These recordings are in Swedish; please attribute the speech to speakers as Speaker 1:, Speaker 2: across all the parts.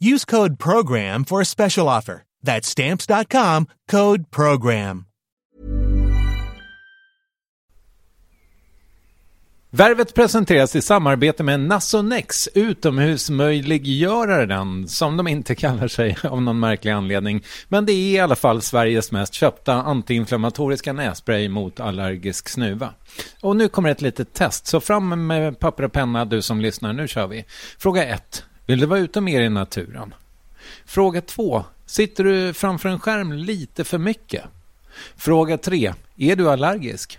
Speaker 1: Use code program for a special offer. That's stamps.com, code program.
Speaker 2: Värvet presenteras i samarbete med Nasonex, utomhusmöjliggöraren, som de inte kallar sig av någon märklig anledning. Men det är i alla fall Sveriges mest köpta antiinflammatoriska nässpray mot allergisk snuva. Och nu kommer ett litet test, så fram med papper och penna du som lyssnar, nu kör vi. Fråga 1. Vill du vara ute mer i naturen? Fråga 2. Sitter du framför en skärm lite för mycket? Fråga 3. Är du allergisk?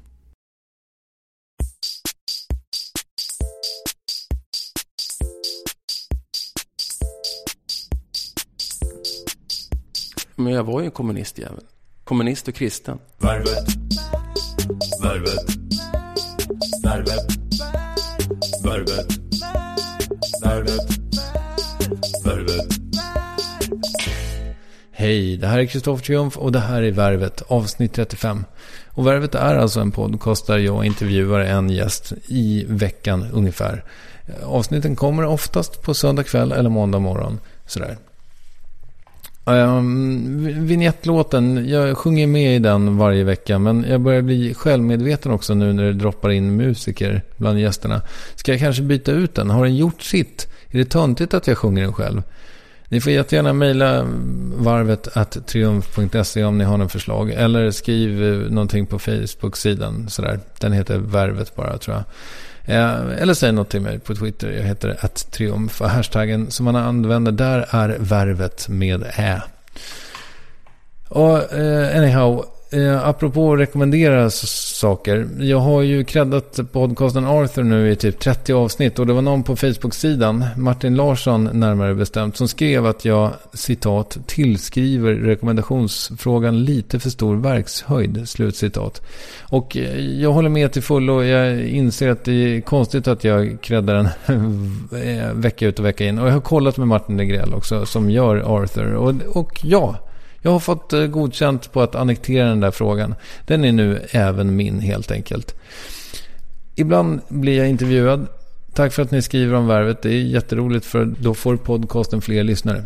Speaker 3: Men jag var ju en kommunistjävel. Kommunist och kristen.
Speaker 4: Värvet. Värvet. Värvet. Värvet. Värvet. Värvet.
Speaker 2: Hej, det här är Kristoffer Triumf och det här är Värvet, avsnitt 35. Och Värvet är alltså en podcast där jag intervjuar en gäst i veckan ungefär. Avsnitten kommer oftast på söndag kväll eller måndag morgon. Sådär. Ehm, um, Vignettlåten, jag sjunger med i den varje vecka men jag börjar bli självmedveten också nu när det droppar in musiker bland gästerna. Ska jag kanske byta ut den? Har den gjort sitt? Är det töntigt att jag sjunger den själv? Ni får jättegärna mejla varvet att triumf.se om ni har någon förslag. Eller skriv eh, någonting på Facebook-sidan. Sådär. Den heter Värvet bara tror jag. Eh, eller säg något till mig på Twitter. Jag heter att triumf. Hashtaggen som man använder där är värvet med ä. Och eh, anyhow, Eh, apropå att rekommendera saker. Jag har ju creddat podcasten Arthur nu i typ 30 avsnitt. Och det var någon på Facebook-sidan, Martin Larsson närmare bestämt, som skrev att jag citat tillskriver rekommendationsfrågan lite för stor verkshöjd. Slutcitat. Och eh, jag håller med till fullo. Jag inser att det är konstigt att jag creddar den vecka ut och vecka in. Och jag har kollat med Martin Negrell också som gör Arthur. Och, och ja, jag har fått eh, godkänt på att annektera den där frågan. Den är nu även min helt enkelt. Ibland blir jag intervjuad. Tack för att ni skriver om Värvet. Det är jätteroligt för då får podcasten fler lyssnare.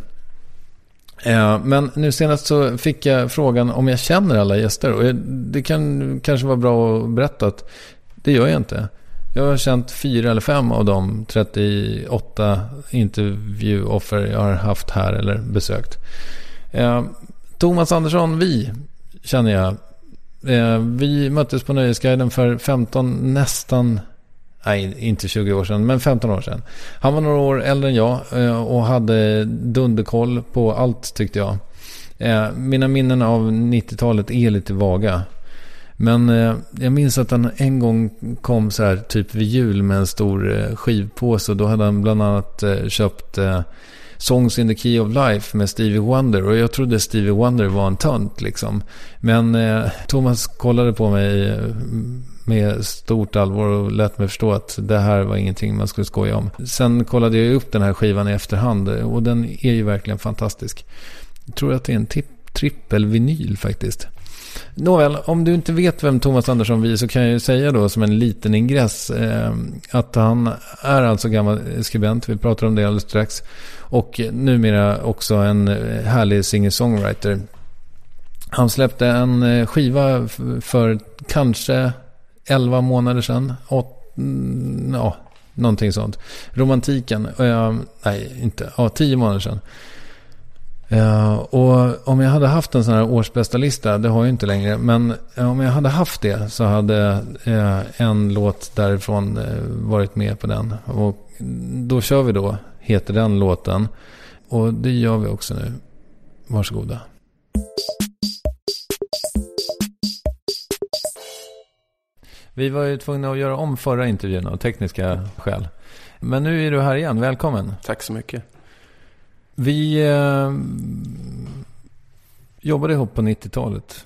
Speaker 2: Eh, men nu senast så fick jag frågan om jag känner alla gäster. Och det kan kanske vara bra att berätta att det gör jag inte. Jag har känt fyra eller fem av de 38 intervjuoffer jag har haft här eller besökt. Eh, Thomas Andersson, vi känner jag. Eh, vi möttes på Nöjesguiden för 15, nästan, nej inte 20 år sedan, men 15 år sedan. Han var några år äldre än jag eh, och hade dunderkoll på allt tyckte jag. Eh, mina minnen av 90-talet är lite vaga. Men jag minns att han en gång kom så här typ vid jul med en stor skivpåse. Och då hade han bland annat köpt Songs in the Key of Life med Stevie Wonder. Och jag trodde Stevie Wonder var en tönt liksom. Men eh, Thomas kollade på mig eh, med stort allvar och lät mig förstå att det här var ingenting man skulle skoja om. Sen kollade jag upp den här skivan i efterhand eh, och den är ju verkligen fantastisk. Jag tror att det är en trippel trippelvinyl faktiskt. Nåväl, om du inte vet vem Thomas Andersson vi är så kan jag ju säga då som en liten ingress eh, att han är alltså gammal skribent, vi pratar om det alldeles strax. Och numera också en eh, härlig singer-songwriter. Han släppte en eh, skiva för kanske 11 månader sedan. Åt, mm, ja, någonting sånt. Romantiken. Eh, nej, inte. Ja, 10 månader sedan. Uh, och om jag hade haft en sån här årsbästa lista, det har jag inte längre, men eh, om jag hade haft det så hade uh, en låt därifrån uh, varit med på den. Och då kör vi då, heter den låten. Och det gör vi också nu. Varsågoda. Vi var ju tvungna att göra om förra intervjun av tekniska skäl. Men nu är du här igen, välkommen.
Speaker 3: Tack så mycket.
Speaker 2: Vi eh, jobbade ihop på 90-talet.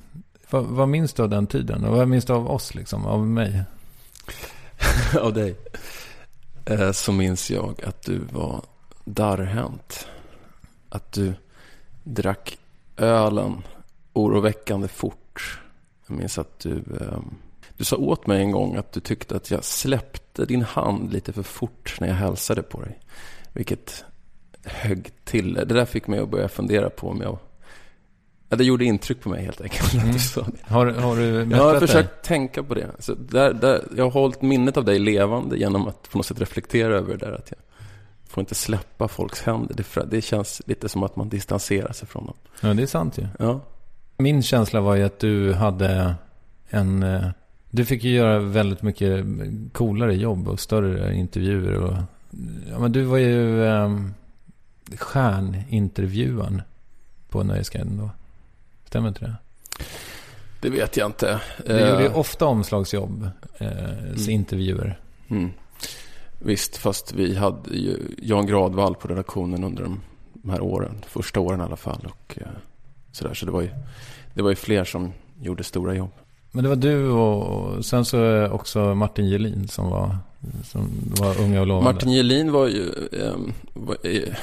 Speaker 2: Vad, vad minns du av den tiden? Och vad minns du av oss, liksom? Av mig?
Speaker 3: Av dig. Eh, Så minns jag att du var darrhänt. Att du drack ölen oroväckande fort. Jag minns att du, eh, du sa åt mig en gång att du tyckte att jag släppte din hand lite för fort när jag hälsade på dig. Vilket högg till. Det där fick mig att börja fundera på om jag... Ja, det gjorde intryck på mig helt enkelt. Det.
Speaker 2: Har, har du
Speaker 3: Jag har
Speaker 2: mättrat dig?
Speaker 3: försökt tänka på det. Så där, där, jag har hållit minnet av dig levande genom att på något sätt reflektera över det där. Att jag får inte släppa folks händer. Det, det känns lite som att man distanserar sig från dem.
Speaker 2: Ja, det är sant ju.
Speaker 3: Ja,
Speaker 2: Min känsla var ju att du hade en... eh, Du fick ju göra väldigt mycket coolare jobb och större intervjuer. Och, ja, men du var ju eh, stjärnintervjuaren på Nöjesguiden då. Stämmer inte det?
Speaker 3: det vet jag inte.
Speaker 2: Du
Speaker 3: Eh,
Speaker 2: gjorde ju ofta omslagsjobb, eh, intervjuer.
Speaker 3: mm. Visst, fast vi hade ju Jan Gradvall på redaktionen under de, här åren. Första åren i alla fall. Och, eh, sådär. Så det var, ju, det var ju fler som gjorde stora jobb.
Speaker 2: Men det var du och, och sen så också Martin Gelin som var, som var unga och lovande.
Speaker 3: Martin Gelin var ju, ehm, var, eh,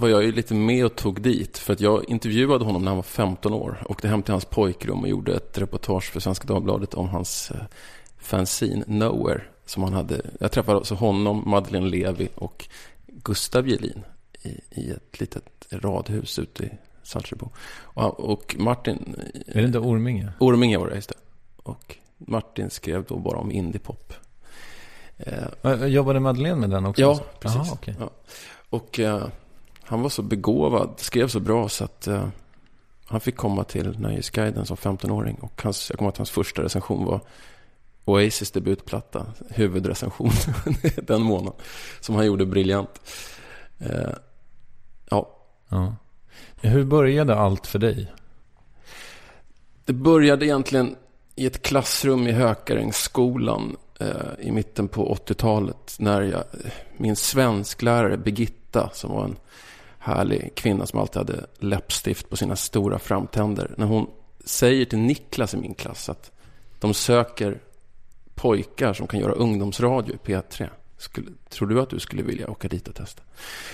Speaker 3: var jag ju lite med och tog dit. För att jag intervjuade honom när han var 15 år. Åkte hem till hans pojkrum och gjorde ett reportage för Svenska Dagbladet om hans eh, fanzine Nowhere. Som han hade. Jag träffade alltså honom, Madeleine Levi och Gustav Gelin i, i ett litet radhus ute i Saltsjöbo. Och, och Martin...
Speaker 2: Är det inte Orminge?
Speaker 3: Orminge var det, just det. Och Martin skrev då bara om indiepop. Eh,
Speaker 2: Jobbade Madeleine med den också?
Speaker 3: Ja, precis.
Speaker 2: Jaha, okej.
Speaker 3: Ja. Och eh, han var så begåvad, skrev så bra så att eh, han fick komma till Nöjesguiden som 15-åring. Och hans, jag kommer att hans första recension var Oasis debutplatta, huvudrecension den månaden. Som han gjorde briljant. Eh, ja,
Speaker 2: Ja. Hur började allt för dig?
Speaker 3: det började egentligen i ett klassrum i Hökarängsskolan eh, i mitten på 80-talet. När jag, min svensklärare Birgitta, som var en härlig kvinna som alltid hade läppstift på sina stora framtänder. När hon säger till Niklas i min klass att de söker pojkar som kan göra ungdomsradio i P3. Skulle, tror du att du skulle vilja åka dit och testa?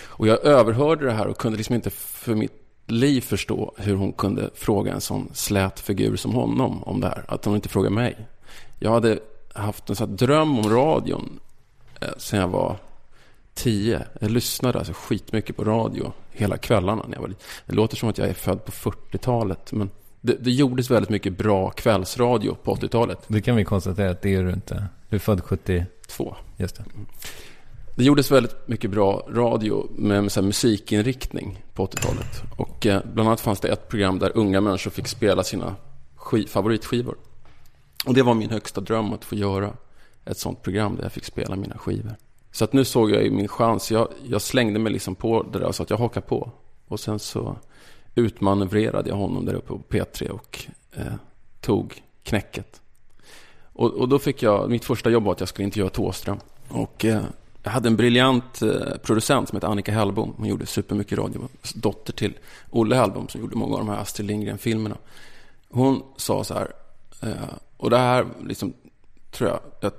Speaker 3: Och jag överhörde det här och kunde liksom inte för mitt liv förstå hur hon kunde fråga en sån slät figur som honom om det här. Att hon inte frågade mig. Jag hade haft en sån här dröm om radion eh, sen jag var tio. Jag lyssnade alltså skitmycket på radio hela kvällarna när jag var liten. Det låter som att jag är född på 40-talet, men det, det gjordes väldigt mycket bra kvällsradio på 80-talet.
Speaker 2: Det kan vi konstatera att det är du inte. Du är född 70.
Speaker 3: Två.
Speaker 2: Just det.
Speaker 3: Det gjordes väldigt mycket bra radio med så här musikinriktning på 80-talet. Och eh, bland annat fanns det ett program där unga människor fick spela sina sk- favoritskivor. Och det var min högsta dröm att få göra ett sånt program där jag fick spela mina skivor. Så att nu såg jag ju min chans. Jag, jag slängde mig liksom på det där och sa att jag hakar på. Och sen så utmanövrerade jag honom där uppe på P3 och eh, tog knäcket. Och, och då fick jag, mitt första jobb var att jag skulle intervjua Thåström. Och eh, jag hade en briljant eh, producent som hette Annika Hellbom. Hon gjorde supermycket radio. Dotter till Olle Hellbom som gjorde många av de här Astrid Lindgren-filmerna. Hon sa så här, eh, och det här liksom, tror jag, jag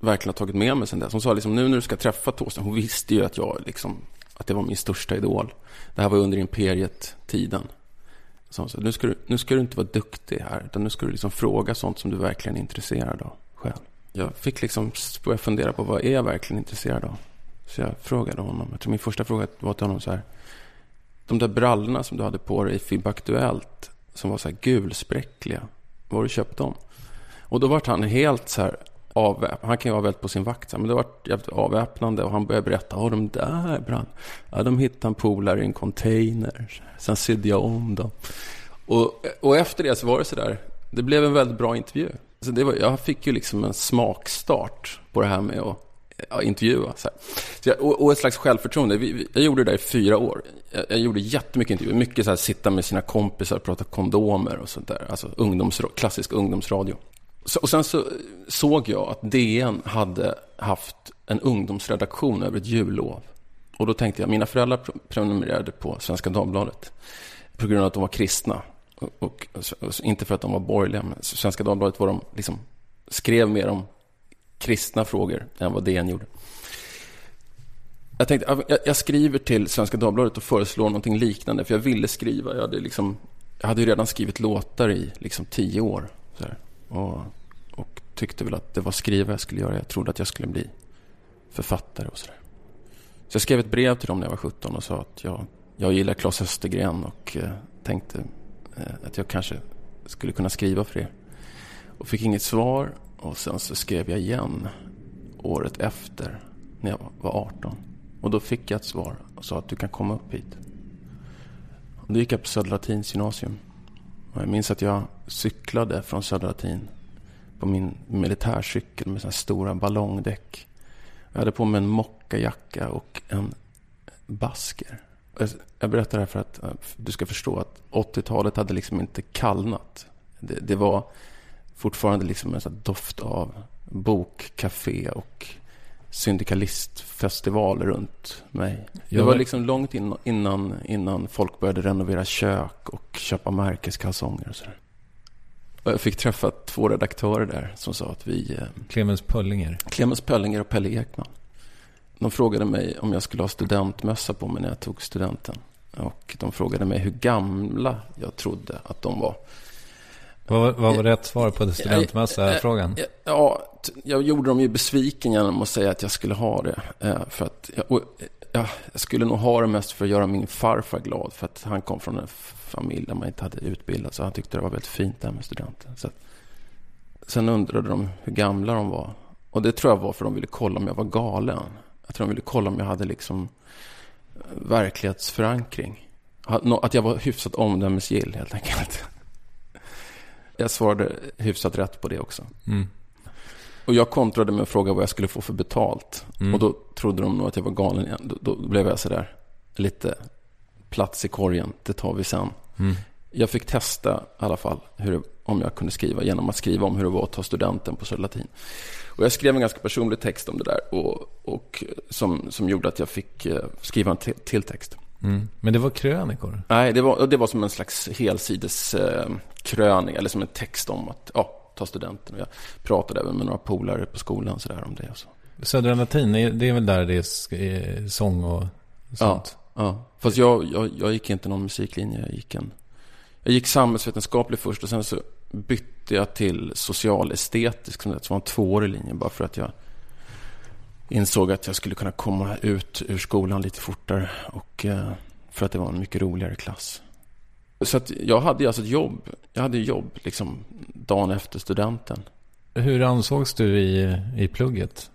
Speaker 3: verkligen har tagit med mig sen dess. Hon sa liksom, nu när du ska träffa Thåström, hon visste ju att jag liksom, att det var min största idol. Det här var under Imperiet-tiden. Så hon sa, nu ska, du, nu ska du inte vara duktig här, utan nu ska du liksom fråga sånt som du verkligen är intresserad av själv. Jag fick liksom börja fundera på vad är jag verkligen intresserad av? Så jag frågade honom, jag tror min första fråga var till honom så här, de där brallorna som du hade på dig i FIB Aktuellt, som var så här gulspräckliga, var har du köpt dem? Och då var han helt så här avväp Han kan ju vara väldigt på sin vakt, men det var jävligt avväpnande och han började berätta, ja de där brann, ja de hittade en polare i en container, sen sydde jag om dem. Och, och efter det så var det så där, det blev en väldigt bra intervju. Så det var, jag fick ju liksom en smakstart på det här med att ja, intervjua. Så, så jag, och, och, ett slags självförtroende. Vi, vi, jag gjorde det där i fyra år. Jag, jag gjorde jättemycket intervjuer. Mycket så här, sitta med sina kompisar och prata kondomer och sånt där. Alltså ungdomsra- klassisk ungdomsradio. Så, och sen så såg jag att DN hade haft en ungdomsredaktion över ett jullov. Och då tänkte jag, mina föräldrar prenumererade på Svenska Dagbladet. På grund av att de var kristna. Och, och, och inte för att de var borgerliga. Men Svenska Dagbladet var de liksom, skrev mer om kristna frågor än vad DN gjorde. Jag tänkte, jag, jag skriver till Svenska Dagbladet och föreslår någonting liknande. För jag ville skriva. Jag hade, liksom, jag hade ju redan skrivit låtar i liksom tio år. Så här. Och tyckte väl att det var skriva jag skulle göra. Jag trodde att jag skulle bli författare och sådär. Så jag skrev ett brev till dem när jag var 17 och sa att jag, jag gillar Claes Östergren och eh, tänkte eh, att jag kanske skulle kunna skriva för er. Och fick inget svar och sen så skrev jag igen året efter när jag var 18. Och då fick jag ett svar och sa att du kan komma upp hit. Och då gick jag på Södra Latins gymnasium. Och jag minns att jag cyklade från Södra Latin på min militärcykel med såna stora ballongdäck. Jag hade på mig en mockajacka och en basker. Jag berättar det här för att du ska förstå att 80-talet hade liksom inte kallnat. Det, det var fortfarande liksom en sån doft av bokcafé och syndikalistfestival runt mig. Det var liksom långt innan, innan folk började renovera kök och köpa märkeskalsonger och sådär. Jag fick träffa två redaktörer där som sa att vi... Eh,
Speaker 2: Clemens Pöllinger.
Speaker 3: Clemens Pöllinger och Pelle Ekman. De frågade mig om jag skulle ha studentmössa på mig när jag tog studenten. Och de frågade mig hur gamla jag trodde att de var.
Speaker 2: Vad, vad var rätt svar på studentmössa-frågan?
Speaker 3: Ja, jag gjorde dem ju besviken genom att säga att jag skulle ha det. Eh, för att, jag skulle nog ha det mest för att göra min farfar glad. För att han kom från en familj där man inte hade utbildat. Så han tyckte det var väldigt fint det här med studenten. Så att, sen undrade de hur gamla de var. Och det tror jag var för att de ville kolla om jag var galen. Jag tror de ville kolla om jag hade liksom eh, verklighetsförankring. Att jag var hyfsat omdömesgill helt enkelt. Jag svarade hyfsat rätt på det också. Mm. Och jag kontrade med att fråga vad jag skulle få för betalt. Mm. Och då trodde de nog att jag var galen igen. Då, då blev jag sådär lite plats i korgen, det tar vi sen. Mm. Jag fick testa i alla fall hur, om jag kunde skriva genom att skriva om hur det var att ta studenten på Södra Latin. Och jag skrev en ganska personlig text om det där och, och som, som gjorde att jag fick eh, skriva en till text.
Speaker 2: Mm. Men det var krönikor?
Speaker 3: Nej, det var, det var som en slags helsides eh, eller som en text om att ja, ta studenten. Och jag pratade även med några polare på skolan så där, om det. Och så.
Speaker 2: Södra Latin, det är väl där det är sång och sånt?
Speaker 3: Ja. Ja, fast jag, jag, jag gick inte någon musiklinje. Jag gick, en, jag gick samhällsvetenskaplig först och sen så bytte jag till socialestetisk, som det var en tvåårig linje, bara för att jag insåg att jag skulle kunna komma ut ur skolan lite fortare och eh, för att det var en mycket roligare klass. Så att jag hade alltså ett jobb. Jag hade jobb liksom dagen efter studenten.
Speaker 2: Hur ansågs du i, i plugget?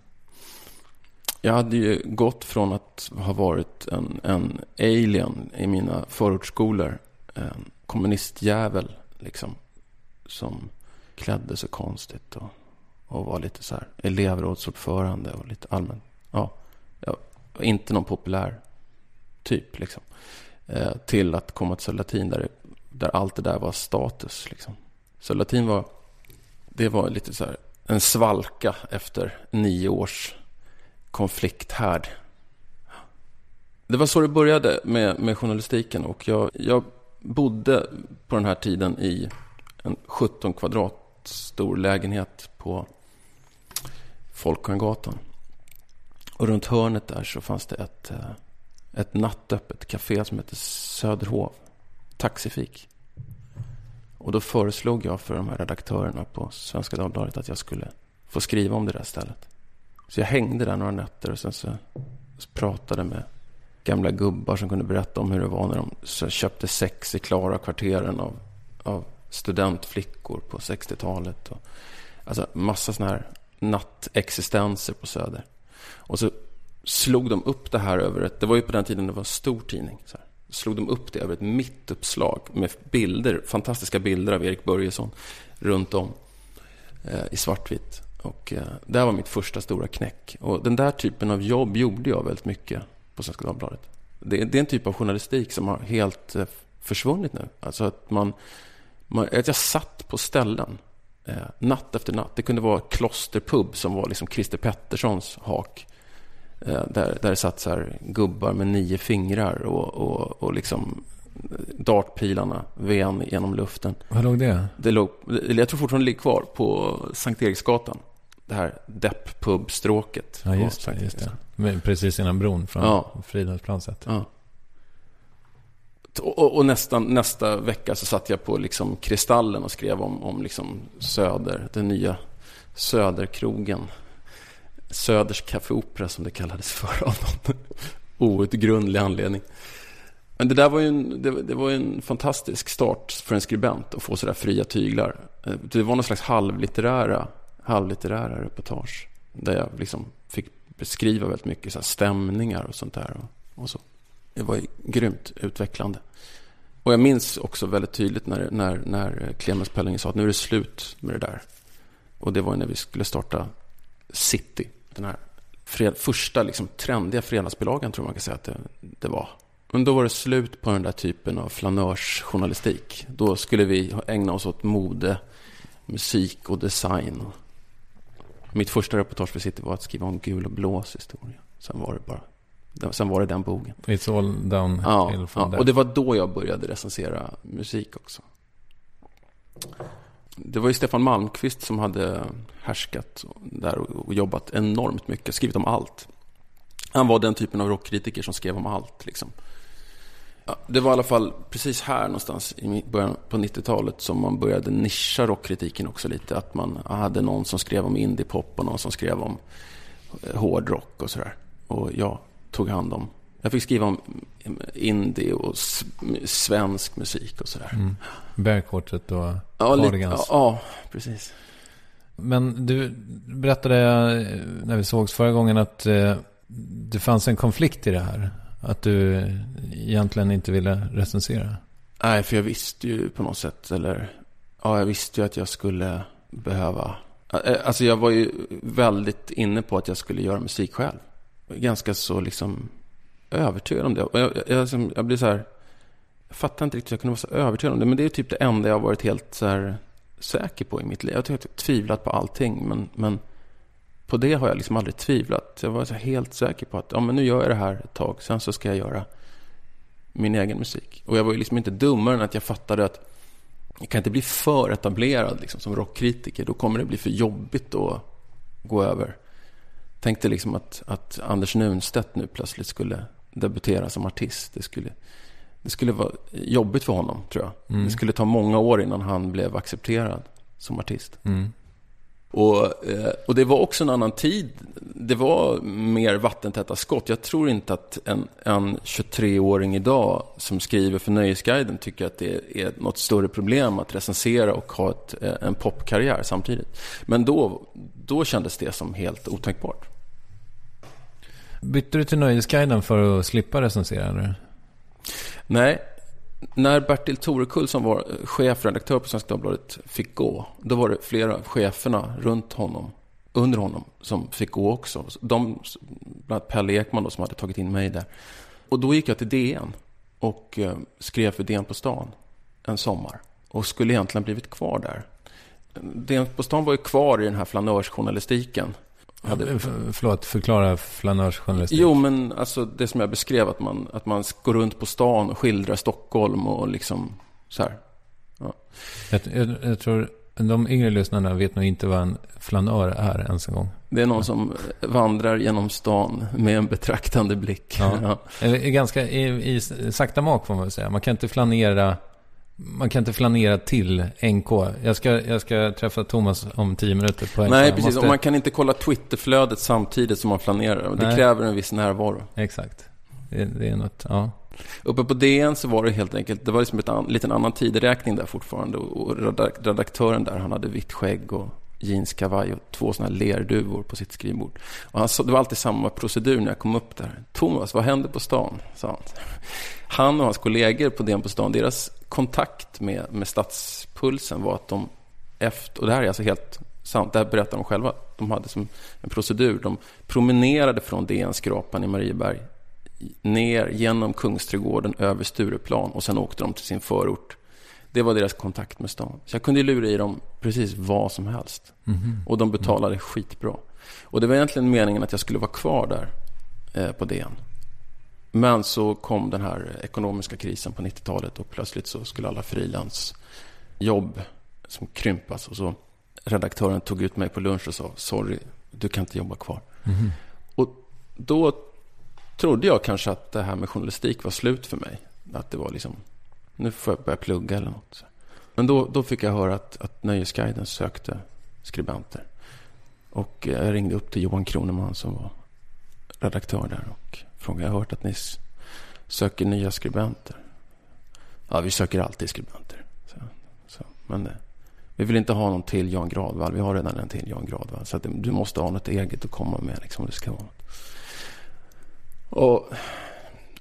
Speaker 3: Jag hade ju gått från att ha varit en, en alien i mina förortsskolor. En kommunistjävel liksom. Som klädde sig konstigt och, och var lite så här elevrådsordförande och lite allmän. Ja, jag var inte någon populär typ liksom. Eh, till att komma till latin där, där allt det där var status liksom. Så latin var, det var lite så här en svalka efter nio års konflikthärd. Det var så det började med, med journalistiken och jag, jag bodde på den här tiden i en 17 kvadrat stor lägenhet på Folkungagatan. Och runt hörnet där så fanns det ett, eh, ett nattöppet café som hette Söderhov. Taxifik. Och då föreslog jag för de här redaktörerna på Svenska Dagbladet att jag skulle få skriva om det där stället. Så jag hängde där några nätter och sen så, så pratade med gamla gubbar som kunde berätta om hur det var när de köpte sex i klara kvarteren av, av studentflickor på 60-talet. Och, alltså massa sådana här nattexistenser på Söder. Och så slog de upp det här över ett, det var ju på den tiden det var en stor tidning. Så här. Slog de upp det över ett mittuppslag med bilder, fantastiska bilder av Erik Börjesson runt om eh, i svartvitt. Och eh, det var mitt första stora knäck. Och den där typen av jobb gjorde jag väldigt mycket på Svenska Dagbladet. Det, det är en typ av journalistik som har helt eh, försvunnit nu. Alltså att man, man att jag satt på ställen eh, natt efter natt. Det kunde vara Klosterpub som var liksom Christer Petterssons hak. Eh, där, där det satt så här gubbar med nio fingrar och, och, och liksom dartpilarna ven genom luften.
Speaker 2: Var låg det?
Speaker 3: det låg, jag tror fortfarande det ligger kvar på Sankt Eriksgatan det här Depp Pub-stråket.
Speaker 2: Ja, just det. Just det. Precis innan bron från ja. Fridhemsplanset.
Speaker 3: Ja. Och, och nästan, nästa vecka så satt jag på liksom Kristallen och skrev om, om liksom Söder, den nya Söderkrogen. Söders Café Opera som det kallades för av någon outgrundlig anledning. Men det där var ju en, det, det, var en fantastisk start för en skribent att få sådär fria tyglar. Eh, det var någon slags halvlitterära halvlitterära reportage. Där jag liksom fick beskriva väldigt mycket så stämningar och sånt där. Och, och, så. Det var grymt utvecklande. Och jag minns också väldigt tydligt när, när, när Clemens Pellinger sa att nu är det slut med det där. Och det var när vi skulle starta City. Den här fred, första liksom, trendiga fredagsbilagan tror man kan säga att det, det var. Men då var det slut på den där typen av flanörsjournalistik. Då skulle vi ägna oss åt mode, musik och design. Mitt första reportage för City var att skriva om gul och blås historia. Sen var det bara Sen var det den boken.
Speaker 2: It's all downhill
Speaker 3: ja, ja, och det var då jag började recensera musik också. Det var ju Stefan Malmqvist som hade härskat där och jobbat enormt mycket, skrivit om allt. Han var den typen av rockkritiker som skrev om allt. Liksom. Ja, det var i alla fall precis här någonstans i början på 90-talet som man började nischa rockkritiken också lite. Att man hade någon som skrev om indiepop och någon som skrev om eh, hårdrock och sådär. Och jag tog hand om, jag fick skriva om indie och svensk musik och sådär. Mm.
Speaker 2: Bearquartet och
Speaker 3: ja, Cardigans. Ja, ja, precis.
Speaker 2: Men du berättade eh, när vi sågs förra gången att eh, det fanns en konflikt i det här. Att du egentligen inte ville recensera?
Speaker 3: Nej, för jag visste ju på något sätt, eller ja, jag visste ju att jag skulle behöva. Alltså jag var ju väldigt inne på att jag skulle göra musik själv. Ganska så liksom övertygad om det. Och jag, jag, liksom, jag blir så här, jag fattar inte riktigt hur jag kunde vara så övertygad om det. Men det är typ det enda jag har varit helt så här säker på i mitt liv. Jag har typ tvivlat på allting, men, men på det har jag liksom aldrig tvivlat. Jag var så helt säker på att ja, men nu gör jag det här ett tag, sen så ska jag göra min egen musik. Och jag var ju liksom inte dummare än att jag fattade att jag kan inte bli för etablerad liksom, som rockkritiker. Då kommer det bli för jobbigt att gå över. Tänkte liksom att, att Anders Nunstedt nu plötsligt skulle debutera som artist. Det skulle, det skulle vara jobbigt för honom, tror jag. Mm. Det skulle ta många år innan han blev accepterad. som artist.
Speaker 2: Mm.
Speaker 3: Och, eh, och det var också en annan tid. Det var mer vattentäta skott. Jag tror inte att en, en 23-åring idag som skriver för Nöjesguiden tycker att det är något större problem att recensera och ha ett, eh, en popkarriär samtidigt. Men då, då kändes det som helt otänkbart.
Speaker 2: Bytte du till Nöjesguiden för att slippa recensera? Eller?
Speaker 3: Nej, när Bertil Torekull som var eh, chefredaktör på Svenska Dagbladet fick gå, då var det flera av cheferna runt honom, under honom, som fick gå också. De, bland annat Pelle Ekman då, som hade tagit in mig där. Och då gick jag till DN och eh, skrev för DN på stan en sommar. Och skulle egentligen blivit kvar där. Eh, DN på stan var ju kvar i den här flanörsjournalistiken.
Speaker 2: Hade... Förlåt, förklara flanörsjournalistik.
Speaker 3: Jo, men alltså det som jag beskrev, att man, att man går runt på stan och skildrar Stockholm och liksom så här. Ja.
Speaker 2: Jag, jag, jag, tror de yngre lyssnarna vet nog inte vad en flanör är ens en gång.
Speaker 3: Det är någon som vandrar genom stan med en betraktande blick.
Speaker 2: Ja. ja. Ganska i, i sakta mak får man väl säga. Man kan inte flanera man kan inte flanera till NK. Jag ska, jag ska träffa Thomas om tio minuter på NK.
Speaker 3: Nej, precis. Måste... Och man kan inte kolla Twitterflödet samtidigt som man flanerar. Det Nej. kräver en viss närvaro.
Speaker 2: Exakt. Det, det, är något, ja.
Speaker 3: Uppe på DN så var det helt enkelt, det var liksom en liten annan tideräkning där fortfarande. Och redaktören där, han hade vitt skägg och jeanskavaj och två sådana här lerduvor på sitt skrivbord. Och han, det var alltid samma procedur när jag kom upp där. Thomas, vad händer på stan? sa han. Han och hans kollegor på DN på stan, deras kontakt med, med Stadspulsen var att de efter, och det här är alltså helt sant, det här berättar de själva, de hade som en procedur. De promenerade från DN-skrapan i Marieberg ner genom Kungsträdgården över Stureplan och sen åkte de till sin förort det var deras kontakt med stan. Så jag kunde lura i dem precis vad som helst. Mm. Och de betalade skitbra. Och det var egentligen meningen att jag skulle vara kvar där eh, på DN. Men så kom den här ekonomiska krisen på 90-talet och plötsligt så skulle alla frilansjobb som krympas. Och så redaktören tog ut mig på lunch och sa sorry, du kan inte jobba kvar. Mm. Och då trodde jag kanske att det här med journalistik var slut för mig. Att det var liksom nu får jag börja plugga eller något. Men då, då fick jag höra att, att Nöjesguiden sökte skribenter. Och jag ringde upp till Johan Kroneman som var redaktör där och frågade. Jag har hört att ni söker nya skribenter. Ja, vi söker alltid skribenter. Så, så. Men eh, vi vill inte ha någon till Jan Gradvall. Vi har redan en till Jan Gradvall. Så att du måste ha något eget att komma med. Liksom, om det ska vara något. Och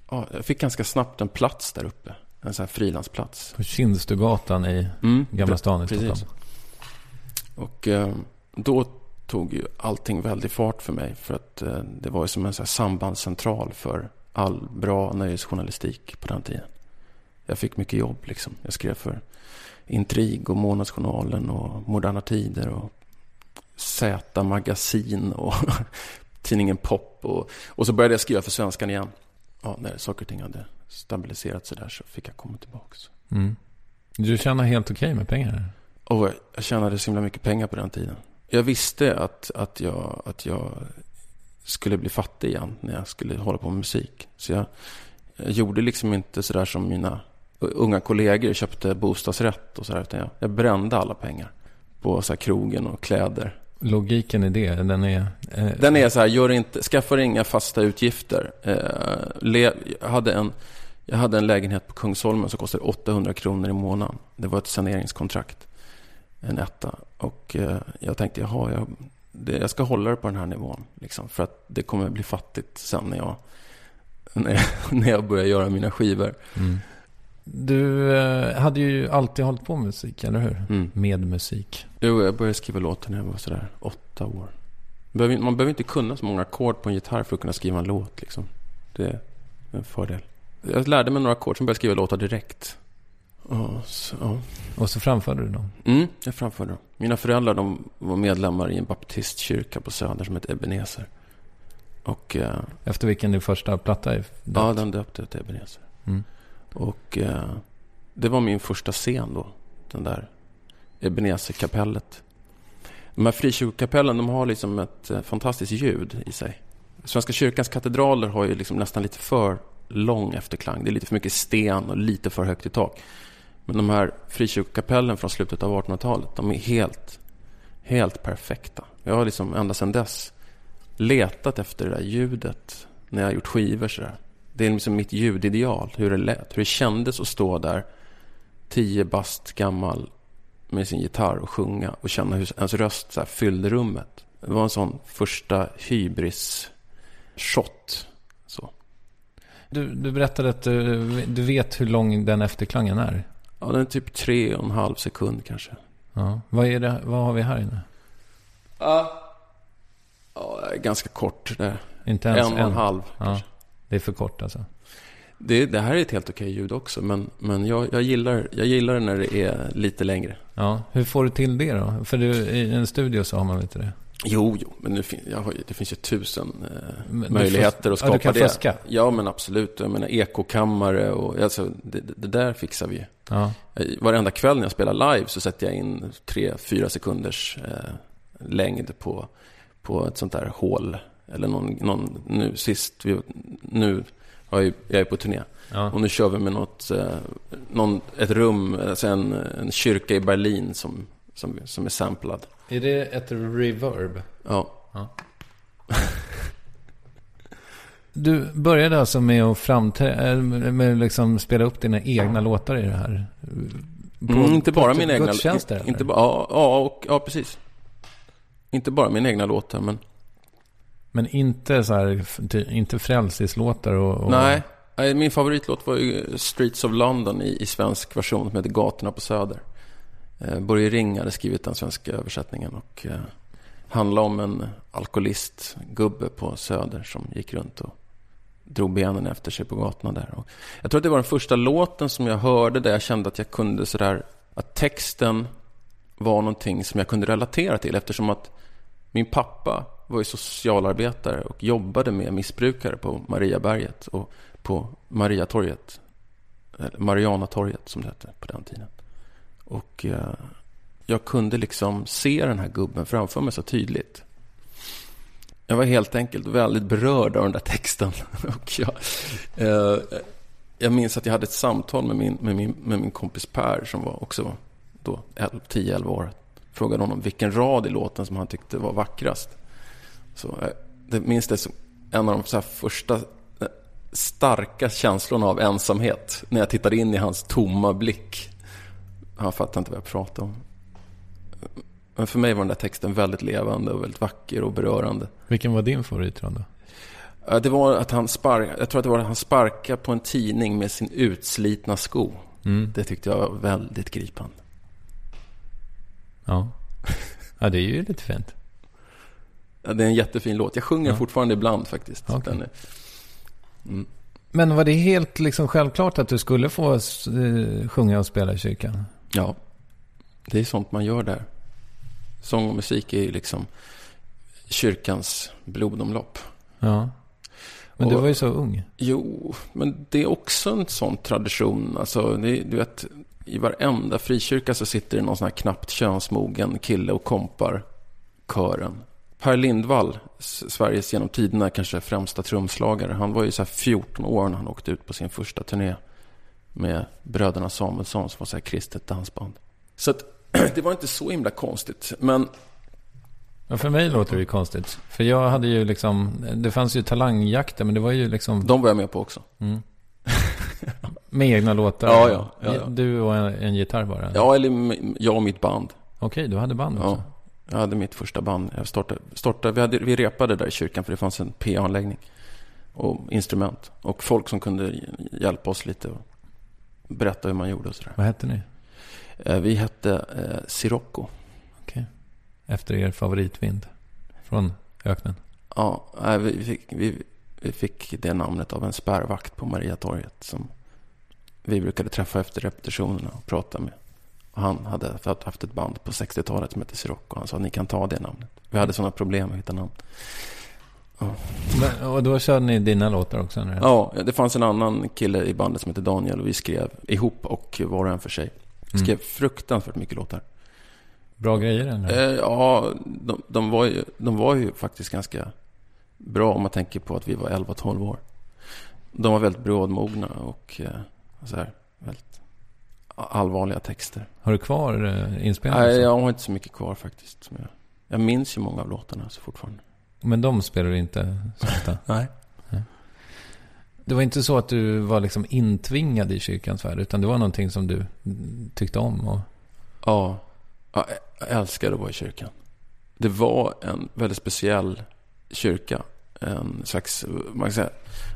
Speaker 3: ja, jag fick ganska snabbt en plats där uppe en sån här frilansplats.
Speaker 2: På Kindstugatan i mm, Gamla stan i Stockholm.
Speaker 3: Och eh, då tog ju allting väldigt fart för mig. För att eh, det var ju som en sån sambandscentral för all bra nöjesjournalistik på den tiden. Jag fick mycket jobb liksom. Jag skrev för Intrig och Månadsjournalen och Moderna Tider och Z-magasin och tidningen Pop. Och, och så började jag skriva för Svenskan igen. Ja, när saker och ting hade stabiliserat sig där så fick jag komma tillbaka.
Speaker 2: Mm. Du tjänar helt okej okay med pengar?
Speaker 3: Och jag tjänade så himla mycket pengar på den tiden. Jag visste att, att, jag, att jag skulle bli fattig igen när jag skulle hålla på med musik. Så jag, jag gjorde liksom inte sådär som mina unga kollegor köpte bostadsrätt och sådär. Utan jag, jag brände alla pengar på så krogen och kläder.
Speaker 2: Logiken i det, den är...
Speaker 3: Eh... Den är så här, gör inte, skaffa inga fasta utgifter. Eh, le, jag hade en jag hade en lägenhet på Kungsholmen som kostade 800 kronor i månaden. Det var ett saneringskontrakt. En etta. Och eh, jag tänkte, jaha, jag, det, jag ska hålla det på den här nivån. Liksom, för att det kommer bli fattigt sen när jag, när jag, när jag börjar göra mina skivor. Mm.
Speaker 2: Du eh, hade ju alltid hållit på med musik, eller hur? Mm. Med musik.
Speaker 3: Jo, jag började skriva låtar när jag var sådär åtta år. Man behöver inte kunna så många ackord på en gitarr för att kunna skriva en låt. Liksom. Det är en fördel. Jag lärde mig några ackord, som började skriva låtar direkt.
Speaker 2: Och så, ja. och så framförde du dem?
Speaker 3: Mm, jag framförde dem. Mina föräldrar de var medlemmar i en baptistkyrka på Söder som hette Ebenezer. Och, eh,
Speaker 2: Efter vilken din första platta är döpt?
Speaker 3: Ja, den döpte jag till Ebenezer. Mm. Och eh, det var min första scen då. Den där Ebenezer-kapellet. De här frikyrkokapellen, de har liksom ett eh, fantastiskt ljud i sig. Svenska kyrkans katedraler har ju liksom nästan lite för lång efterklang. Det är lite för mycket sten och lite för högt i tak. Men de här frikyrkokapellen från slutet av 1800-talet, de är helt, helt perfekta. Jag har liksom ända sedan dess letat efter det där ljudet när jag har gjort skivor. Så där. Det är liksom mitt ljudideal, hur det lät. Hur det kändes att stå där, tio bast gammal, med sin gitarr och sjunga och känna hur ens röst så här fyllde rummet. Det var en sån första hybris-shot. Så.
Speaker 2: Du, du berättade att du, du vet hur lång den efterklangen är.
Speaker 3: Ja, den är typ tre och en halv sekund kanske.
Speaker 2: Ja. Vad, är det, vad har vi här inne?
Speaker 3: Ja, ja ganska kort. Det.
Speaker 2: Inte ens
Speaker 3: en och en halv
Speaker 2: Ja.
Speaker 3: kanske.
Speaker 2: Det är för kort alltså.
Speaker 3: Det, det här är ett helt okej ljud också, men, men jag, jag, gillar, jag gillar det när det är lite längre.
Speaker 2: Ja. Hur får du till det då? För du, i en studio så har man inte det?
Speaker 3: Jo, jo, men nu fin, har, det finns ju tusen eh, möjligheter att
Speaker 2: ja,
Speaker 3: skapa
Speaker 2: du kan
Speaker 3: det.
Speaker 2: fuska.
Speaker 3: Ja, men absolut. Jag menar ekokammare och alltså, det, det, där fixar vi.
Speaker 2: Ja.
Speaker 3: Eh, Varenda kväll när jag spelar live så sätter jag in tre, fyra sekunders eh, längd på, på ett sånt där hål. Eller någon, någon nu sist, vi, nu har jag, jag är på turné.
Speaker 2: ja.
Speaker 3: Och nu kör vi med något, eh, någon, ett rum, alltså en, en kyrka i Berlin som, som, som är samplad.
Speaker 2: Är det ett reverb?
Speaker 3: Ja,
Speaker 2: Du började alltså med att framträ- äh, med liksom spela upp dina egna låtar i det här? På-
Speaker 3: mm, inte bara mina egna
Speaker 2: gudstjänster,
Speaker 3: inte ja, ja, och, ja, precis. Inte bara mina egna låtar, men
Speaker 2: Men inte så här, inte frälsislåtar och... och
Speaker 3: nej. Nej, Min favoritlåt var ju Streets of London i, i svensk version som heter Gatorna på Söder. Eh, Börje Ring hade skrivit den svenska översättningen och eh, handlade om en alkoholistgubbe på Söder som gick runt och drog benen efter sig på gatorna där. Och jag tror att det var den första låten som jag hörde där jag kände att jag kunde sådär, att texten var någonting som jag kunde relatera till eftersom att min pappa var ju socialarbetare och jobbade med missbrukare på Mariaberget och på Mariatorget. Eller Marianatorget som det hette på den tiden. Och eh, jag kunde liksom se den här gubben framför mig så tydligt. Jag var helt enkelt väldigt berörd av den där texten. och jag, eh, jag minns att jag hade ett samtal med min, med min, med min kompis Per som var också då 10-11 år. Frågade honom vilken rad i låten som han tyckte var vackrast. Så eh, det minns det som en av de så här första eh, starka känslorna av ensamhet. När jag tittade in i hans tomma blick. Han fattade inte vad jag pratade om. Men för mig var den där texten väldigt levande och väldigt vacker och berörande.
Speaker 2: Vilken var din favoritrad då?
Speaker 3: Det var att han spark, jag tror att det var att han sparkade på en tidning med sin utslitna sko.
Speaker 2: Mm.
Speaker 3: Det tyckte jag var väldigt gripande.
Speaker 2: Ja. ja, det är ju lite fint.
Speaker 3: Ja, Det är en jättefin låt. Jag sjunger
Speaker 2: Ja.
Speaker 3: fortfarande ibland faktiskt. Den är, mm.
Speaker 2: Men var det helt liksom självklart att du skulle få eh, sjunga och spela i kyrkan?
Speaker 3: Ja, det är sånt man gör där. Sång och musik är ju liksom kyrkans blodomlopp.
Speaker 2: Ja. Men du
Speaker 3: Och-
Speaker 2: var ju så ung.
Speaker 3: Jo, men det är också en sån tradition. Alltså, det, du vet, i varenda frikyrka så sitter det någon sån här knappt könsmogen kille och kompar kören. Per Lindvall, Sveriges genom tiderna kanske främsta trumslagare. Han var ju så här 14 år när han åkte ut på sin första turné med bröderna Samuelsson som var så här kristet dansband. Så att, det var inte så himla konstigt. Men
Speaker 2: Ja, för mig låter det konstigt. För jag hade ju liksom, det fanns ju talangjakter, men det var ju liksom
Speaker 3: de var jag med på också.
Speaker 2: mm. med egna låtar.
Speaker 3: Ja, ja, ja, ja.
Speaker 2: Du och en, en gitarr bara?
Speaker 3: Ja, eller jag och mitt band.
Speaker 2: Okej, du hade band också?
Speaker 3: Ja, jag hade mitt första band. Jag startade, startade, vi, hade, vi repade där i kyrkan för det fanns en PA-anläggning och instrument. Och folk som kunde hjälpa oss lite och berätta hur man gjorde och sådär.
Speaker 2: Vad hette ni?
Speaker 3: Eh, Vi hette eh, Sirocco.
Speaker 2: Efter er favoritvind? Från öknen?
Speaker 3: Ja, nej, vi, fick, vi, vi fick det namnet av en spärrvakt på Mariatorget som vi brukade träffa efter repetitionerna och prata med. Och han hade haft ett band på 60-talet som hette Sirocco. Han sa ni kan ta det namnet. Vi hade sådana problem att hitta namn.
Speaker 2: Men, och då körde ni dina låtar också? När
Speaker 3: Ja, det fanns en annan kille i bandet som hette Daniel och vi skrev ihop och var och en för sig. Skrev
Speaker 2: Mm.
Speaker 3: fruktansvärt mycket låtar.
Speaker 2: Bra grejer eller?
Speaker 3: Eh, ja, de, de, var ju, de var ju faktiskt ganska bra om man tänker på att vi var 11-12 år. De var väldigt brådmogna och eh, så här, väldigt allvarliga texter.
Speaker 2: Har du kvar eh, inspelningen?
Speaker 3: Nej, jag har inte så mycket kvar faktiskt. Jag, jag minns ju många av låtarna så fortfarande.
Speaker 2: Men de spelar du inte så ofta?
Speaker 3: Nej.
Speaker 2: Det var inte så att du var liksom intvingad i kyrkans värld, utan det var någonting som du tyckte om? Och...
Speaker 3: Ja, jag älskade att vara i kyrkan. Det var en väldigt speciell kyrka. En slags, man kan säga,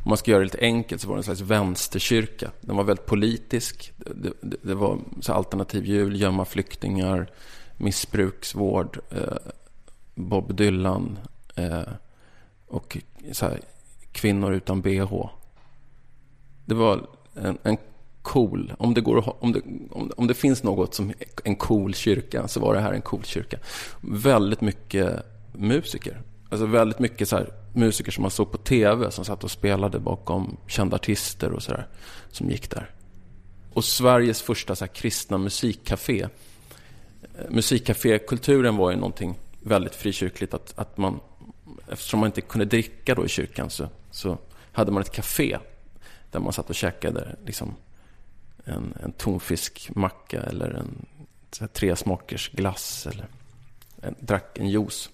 Speaker 3: om man ska göra det lite enkelt så var det en slags vänsterkyrka. Den var väldigt politisk. Det, det, det var så alternativ jul, gömma flyktingar, missbruksvård, eh, Bob Dylan eh, och så här, kvinnor utan bh. Det var en, en cool, om det, går om, det, om, om det finns något som en cool kyrka så var det här en cool kyrka. Väldigt mycket musiker. Alltså väldigt mycket så här, musiker som man såg på tv som satt och spelade bakom kända artister och sådär. Som gick där. Och Sveriges första så här, kristna musikcafé. Eh, musikcafékulturen var ju någonting väldigt frikyrkligt. Att, att man, eftersom man inte kunde dricka då i kyrkan så, så hade man ett café där man satt och käkade liksom, en, en tonfiskmacka eller en tresmakers glass eller en, drack en juice.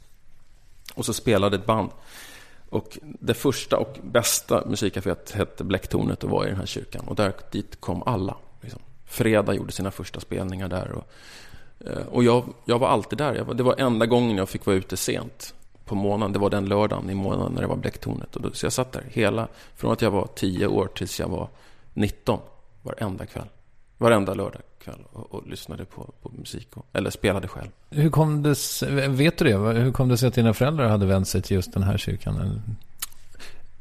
Speaker 3: Och så spelade ett band. Och det första och bästa musikcaféet hette Bläcktornet och var i den här kyrkan. Och där, dit kom alla. Liksom. Fredag gjorde sina första spelningar där. Och, eh, och jag, jag var alltid där. Var, det var enda gången jag fick vara ute sent på månaden. Det var den lördagen i månaden när det var Bläcktornet. Och då, så jag satt där hela, från att jag var 10 år tills jag var 19, varenda kväll. Varenda lördag kväll och, och lyssnade på, på musik, och, eller spelade själv.
Speaker 2: Hur kom det, vet du det? Hur kom det sig att dina föräldrar hade vänt sig till just den här kyrkan?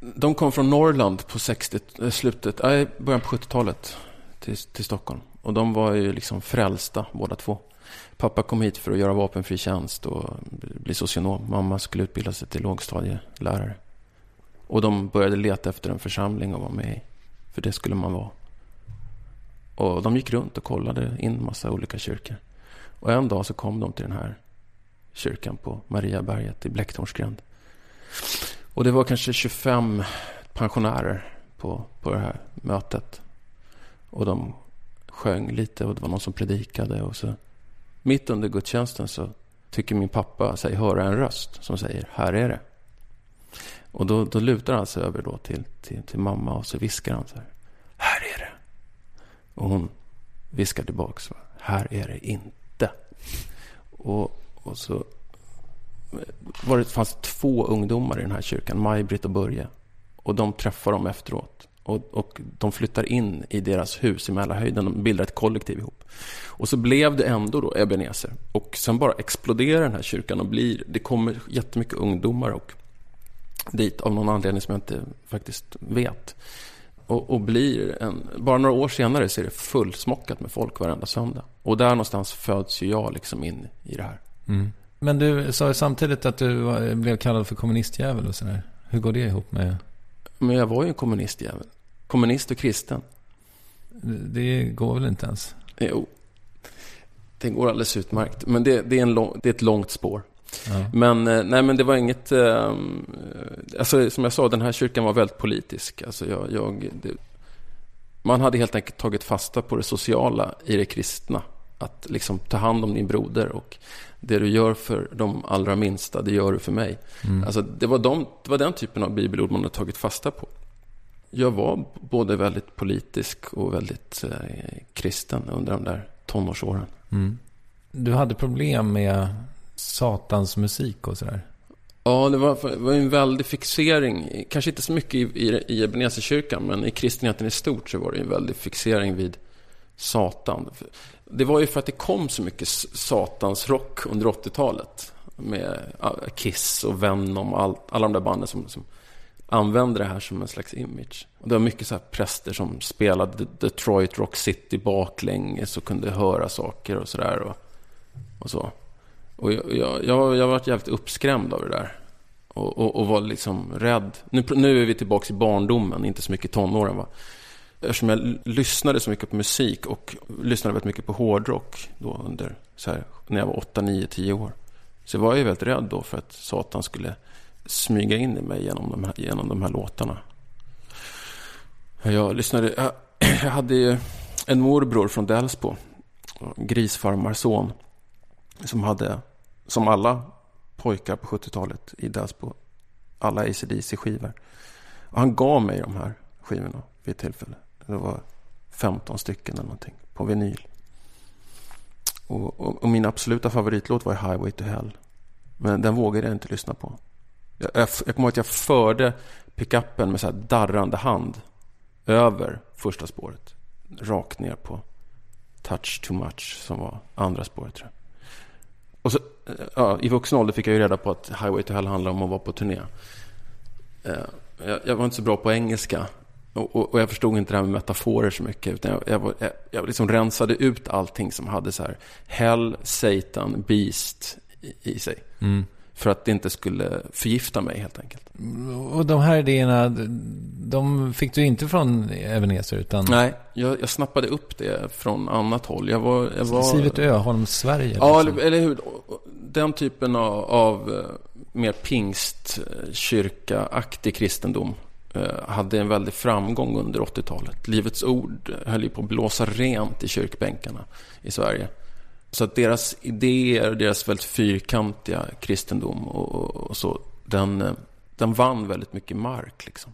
Speaker 3: De kom från Norrland på 60, eh, slutet, nej, början på 70-talet till, till Stockholm. Och de var ju liksom frälsta båda två. Pappa kom hit för att göra vapenfri tjänst och bli socionom. Mamma skulle utbilda sig till lågstadielärare. Och de började leta efter en församling att vara med i. För det skulle man vara. Och de gick runt och kollade in massa olika kyrkor. Och en dag så kom de till den här kyrkan på Mariaberget i Blecktornsgränd. Och det var kanske 25 pensionärer på, på det här mötet. Och de sjöng lite och det var någon som predikade. Och så mitt under gudstjänsten så tycker min pappa sig höra en röst som säger här är det. Och då, då lutar han sig över då till, till, till mamma och så viskar han så här. Här är det. Och hon viskar tillbaka. Här är det inte. Och, och så var det, fanns två ungdomar i den här kyrkan, Maj-Britt och Börje. Och de träffar dem efteråt. Och, och de flyttar in i deras hus i Mälarhöjden. De bildar ett kollektiv ihop. Och så blev det ändå då Ebenezer. Och sen bara exploderar den här kyrkan och blir, det kommer jättemycket ungdomar och dit av någon anledning som jag inte faktiskt vet. Och, och, blir en, bara några år senare så är det fullsmockat med folk varenda söndag. Och där någonstans föds ju jag liksom in i det här.
Speaker 2: Mm. Men du sa ju samtidigt att du blev kallad för kommunistjävel och sådär. Hur går det ihop med?
Speaker 3: Men jag var ju en kommunistjävel. Kommunist och kristen.
Speaker 2: Det går väl inte ens?
Speaker 3: Jo. Det går alldeles utmärkt. Men det, det är, en lång, det är ett långt spår. Ja. Men, eh, nej, men det var inget... Eh, alltså, som jag sa, den här kyrkan var väldigt politisk. Alltså, jag, jag det, man hade helt enkelt tagit fasta på det sociala i det kristna. Att liksom ta hand om din broder och det du gör för de allra minsta, det gör du för mig. Mm. Alltså, det, var de, det var den typen av bibelord man hade tagit fasta på. Jag var både väldigt politisk och väldigt eh, kristen under de där tonårsåren.
Speaker 2: Mm. Du hade problem med satans musik och sådär?
Speaker 3: Ja, det var, det var en väldig fixering. Kanske inte så mycket i, i, i Ebenezerkyrkan, men i kristenheten i stort så var det en väldig fixering vid Satan. Det var ju för att det kom så mycket satans rock under 80-talet. Med Kiss och Venom och all, alla de där banden som, som använde det här som en slags image. Och det var mycket så här präster som spelade Detroit Rock City baklänges och kunde höra saker och sådär. Och, och så. Och jag, jag, jag, jag varit jävligt uppskrämd av det där. Och, och, och var liksom rädd. Nu, nu är vi tillbaka i barndomen, inte så mycket i tonåren. Va? Eftersom jag lyssnade så mycket på musik och lyssnade väldigt mycket på hårdrock då under, så här, när jag var 8, 9, 10 år. Så var jag väldigt rädd då för att Satan skulle smyga in i mig genom de här, genom de här låtarna. Jag lyssnade, jag, jag hade ju en morbror från Delsbo, grisfarmarson, som hade, som alla pojkar på 70-talet i Delsbo, alla ACDC-skivor. Och han gav mig de här skivorna vid ett tillfälle. Det var 15 stycken eller någonting på vinyl. Och, och, och, min absoluta favoritlåt var Highway to Hell. Men den vågade jag inte lyssna på. Jag, jag, jag kommer ihåg att jag förde pickuppen med så här darrande hand över första spåret. Rakt ner på Touch Too Much som var andra spåret tror jag. Och så, eh, ja, I vuxen ålder fick jag ju reda på att Highway to Hell handlar om att vara på turné. Eh, jag, jag var inte så bra på engelska. Och, och, och, jag förstod inte det här med metaforer så mycket. Utan jag, jag, jag, jag liksom rensade ut allting som hade så här Hell, Satan, Beast i, i sig. Mm. För att det inte skulle förgifta mig helt enkelt.
Speaker 2: Och de här idéerna, de fick du inte från Ebenezer? Utan...
Speaker 3: Nej, jag, jag snappade upp det från annat håll. Jag var, jag var...
Speaker 2: Sivert Öholm, Sverige?
Speaker 3: Ja, liksom. eller, hur. Den typen av, av eh, mer pingstkyrka-aktig kristendom hade en väldig framgång under 80-talet. Livets ord höll ju på att blåsa rent i kyrkbänkarna i Sverige. Så att deras idéer, deras väldigt fyrkantiga kristendom och, och så, den, eh, den vann väldigt mycket mark. Liksom.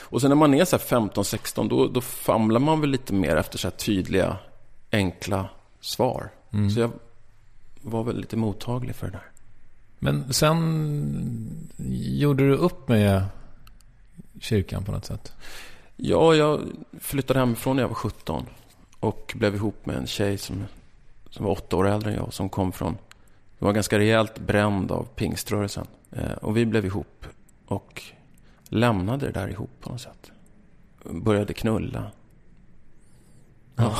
Speaker 3: Och sen när man är så 15-16, då, då famlar man väl lite mer efter så tydliga, enkla svar. Mm. Så jag var väl lite mottaglig för det där.
Speaker 2: Men sen gjorde du upp med kyrkan på något sätt?
Speaker 3: Ja, jag flyttade hemifrån när jag var 17 och blev ihop med en tjej som som var åtta år äldre än jag, som kom från, som var ganska rejält bränd av pingströrelsen. Eh, och vi blev ihop och lämnade det där ihop på något sätt. Började knulla. Ja.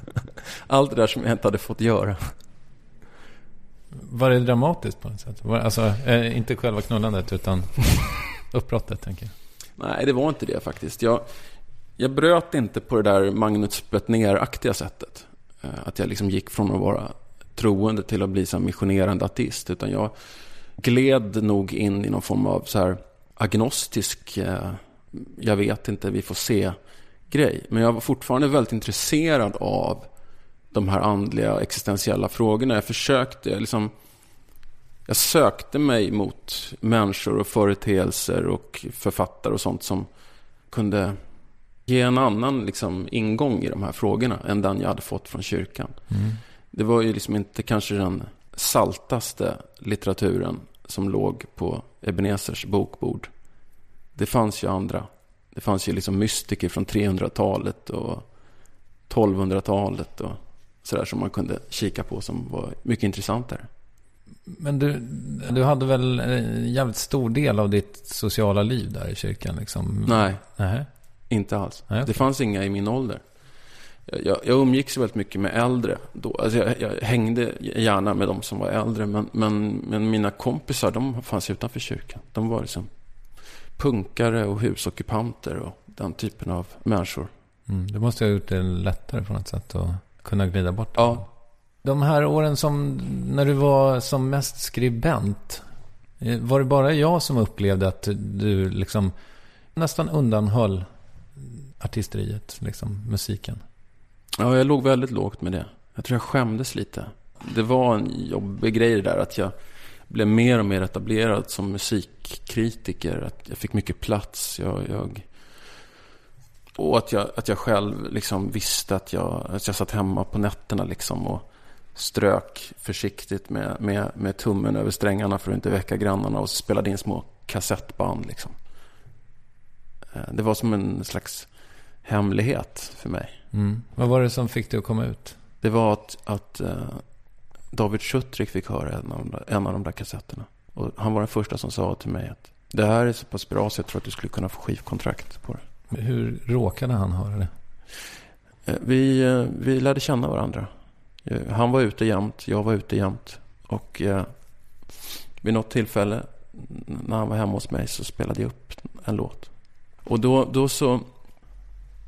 Speaker 3: Allt det där som jag inte hade fått göra.
Speaker 2: Var det dramatiskt på något sätt? Alltså, eh, inte själva knullandet utan uppbrottet, tänker jag.
Speaker 3: Nej, det var inte det faktiskt. Jag, jag bröt inte på det där Magnus Bettner-aktiga sättet. Eh, att jag liksom gick från att vara troende till att bli så missionerande ateist. Utan jag gled nog in i någon form av så här agnostisk, eh, jag vet inte, vi får se grej. Men jag var fortfarande väldigt intresserad av de här andliga existentiella frågorna. Jag försökte liksom, jag sökte mig mot människor och företeelser och författare och sånt som kunde ge en annan liksom, ingång i de här frågorna än den jag hade fått från kyrkan. Mm. Det var ju liksom inte kanske den saltaste litteraturen som låg på Ebenezers bokbord. Det fanns ju andra. Det fanns ju liksom mystiker från 300-talet och 1200-talet och sådär som man kunde kika på som var mycket intressantare.
Speaker 2: Men du, du hade väl en jävligt stor del av ditt sociala liv där i kyrkan? Liksom?
Speaker 3: Nej.
Speaker 2: Nej.
Speaker 3: Inte alls. Nej, okay. Det fanns inga i min ålder. Jag, jag, jag umgicks väldigt mycket med äldre. Då. Alltså jag, jag, hängde gärna med de som var äldre. Men, men, men mina kompisar, de fanns utanför kyrkan. De var liksom punkare och husockupanter och den typen av människor.
Speaker 2: Mm, det måste ha gjort det lättare på något sätt att kunna glida bort.
Speaker 3: Ja.
Speaker 2: De här åren som, när du var som mest skribent. Eh, var det bara jag som upplevde att du liksom nästan undanhöll artisteriet, liksom musiken?
Speaker 3: Ja, jag låg väldigt lågt med det. Jag tror jag skämdes lite. Det var en jobbig grej det där att jag blev mer och mer etablerad som musikkritiker. Att jag fick mycket plats. Jag, jag, och att jag, att jag själv liksom visste att jag, att jag satt hemma på nätterna liksom och strök försiktigt med, med, med tummen över strängarna för att inte väcka grannarna och spelade in små kassettband. Liksom. Eh, det var som en slags hemlighet för mig.
Speaker 2: Mm. Vad var det som fick dig att komma ut?
Speaker 3: Det var att, att uh, David Schutrik fick höra en av, en av de där kassetterna. Och han var den första som sa till mig att det här är så pass bra så jag tror att du skulle kunna få skivkontrakt på det.
Speaker 2: Hur råkade han höra det?
Speaker 3: Uh, vi, vi lärde känna varandra. Eh, han var ute jämt, jag var ute jämt. Och eh, vid något tillfälle när han var hemma hos mig så spelade jag upp en låt. Och då, då så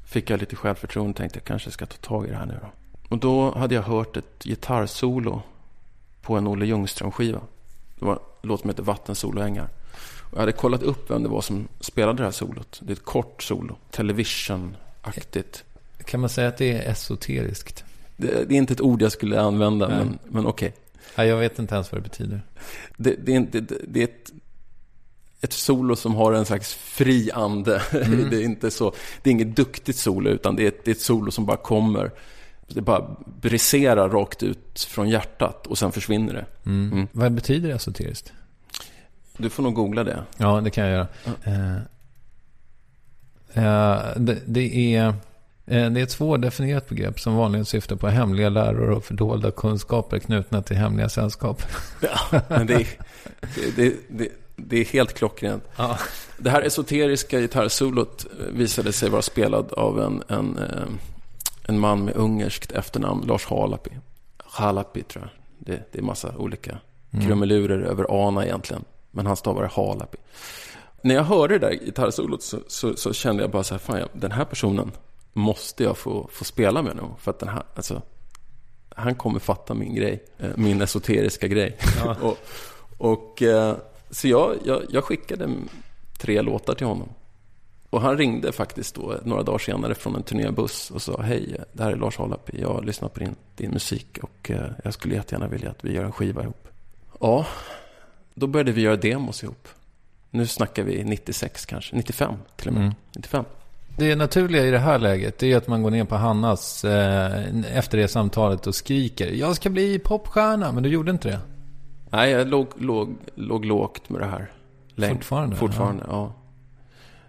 Speaker 3: fick jag lite självförtroende och tänkte jag kanske ska ta tag i det här nu då. Och då hade jag hört ett gitarrsolo på en Olle Ljungström-skiva. Det var en låt som heter Vattensoloängar. Och jag hade kollat upp vem det var som spelade det här solot. Det är ett kort solo, television-aktigt.
Speaker 2: Kan man säga att det är esoteriskt?
Speaker 3: Det, det är inte ett ord jag skulle använda,
Speaker 2: Nej.
Speaker 3: men, men okej.
Speaker 2: Ja, jag vet inte ens vad det betyder.
Speaker 3: Det, det, det, det är ett, ett solo som har en slags fri ande.
Speaker 2: Mm.
Speaker 3: Det är inte så, det är inget duktigt solo, utan det är, ett, det är ett solo som bara kommer. Det bara briserar rakt ut från hjärtat och sen försvinner det.
Speaker 2: Mm.
Speaker 3: Mm.
Speaker 2: Vad betyder esoteriskt?
Speaker 3: Du får nog googla det.
Speaker 2: Ja, det kan jag göra. Eh, eh, det, det, är, det är ett svårdefinierat begrepp som vanligen syftar på hemliga läror och fördolda kunskaper knutna till hemliga sällskap.
Speaker 3: Men det, är, det, det, det, är helt klockrent.
Speaker 2: Ja.
Speaker 3: Det här esoteriska gitarrsolot eh, visade sig vara spelad av en, en, eh, en man med ungerskt efternamn, Lars Halapi. Halapi tror jag. Det, det är massa olika
Speaker 2: Mm.
Speaker 3: krumelurer över ana egentligen. Men han stavar Halapi. När jag hörde det där gitarrsolot så, så, så kände jag bara så här, fan, den här personen måste jag få, få spela med nu. För att den här, alltså, han kommer fatta min grej, eh, min esoteriska grej.
Speaker 2: Ja.
Speaker 3: och, och, eh, så jag, jag, jag skickade tre låtar till honom. Och han ringde faktiskt då några dagar senare från en turnébuss och sa Hej, det här är Lars Halapi. Jag har lyssnat på din, din musik och eh, jag skulle jättegärna vilja att vi gör en skiva ihop. Ja, då började vi göra demos ihop. Nu snackar vi 96 kanske, 95 till och med.
Speaker 2: Mm.
Speaker 3: 95.
Speaker 2: Det naturliga i det här läget är att man går ner på Hannas eh, efter det samtalet och skriker Jag ska bli popstjärna, men du gjorde inte det.
Speaker 3: Nej, jag låg, låg, låg lågt med det här. Länge.
Speaker 2: Fortfarande?
Speaker 3: Fortfarande, ja.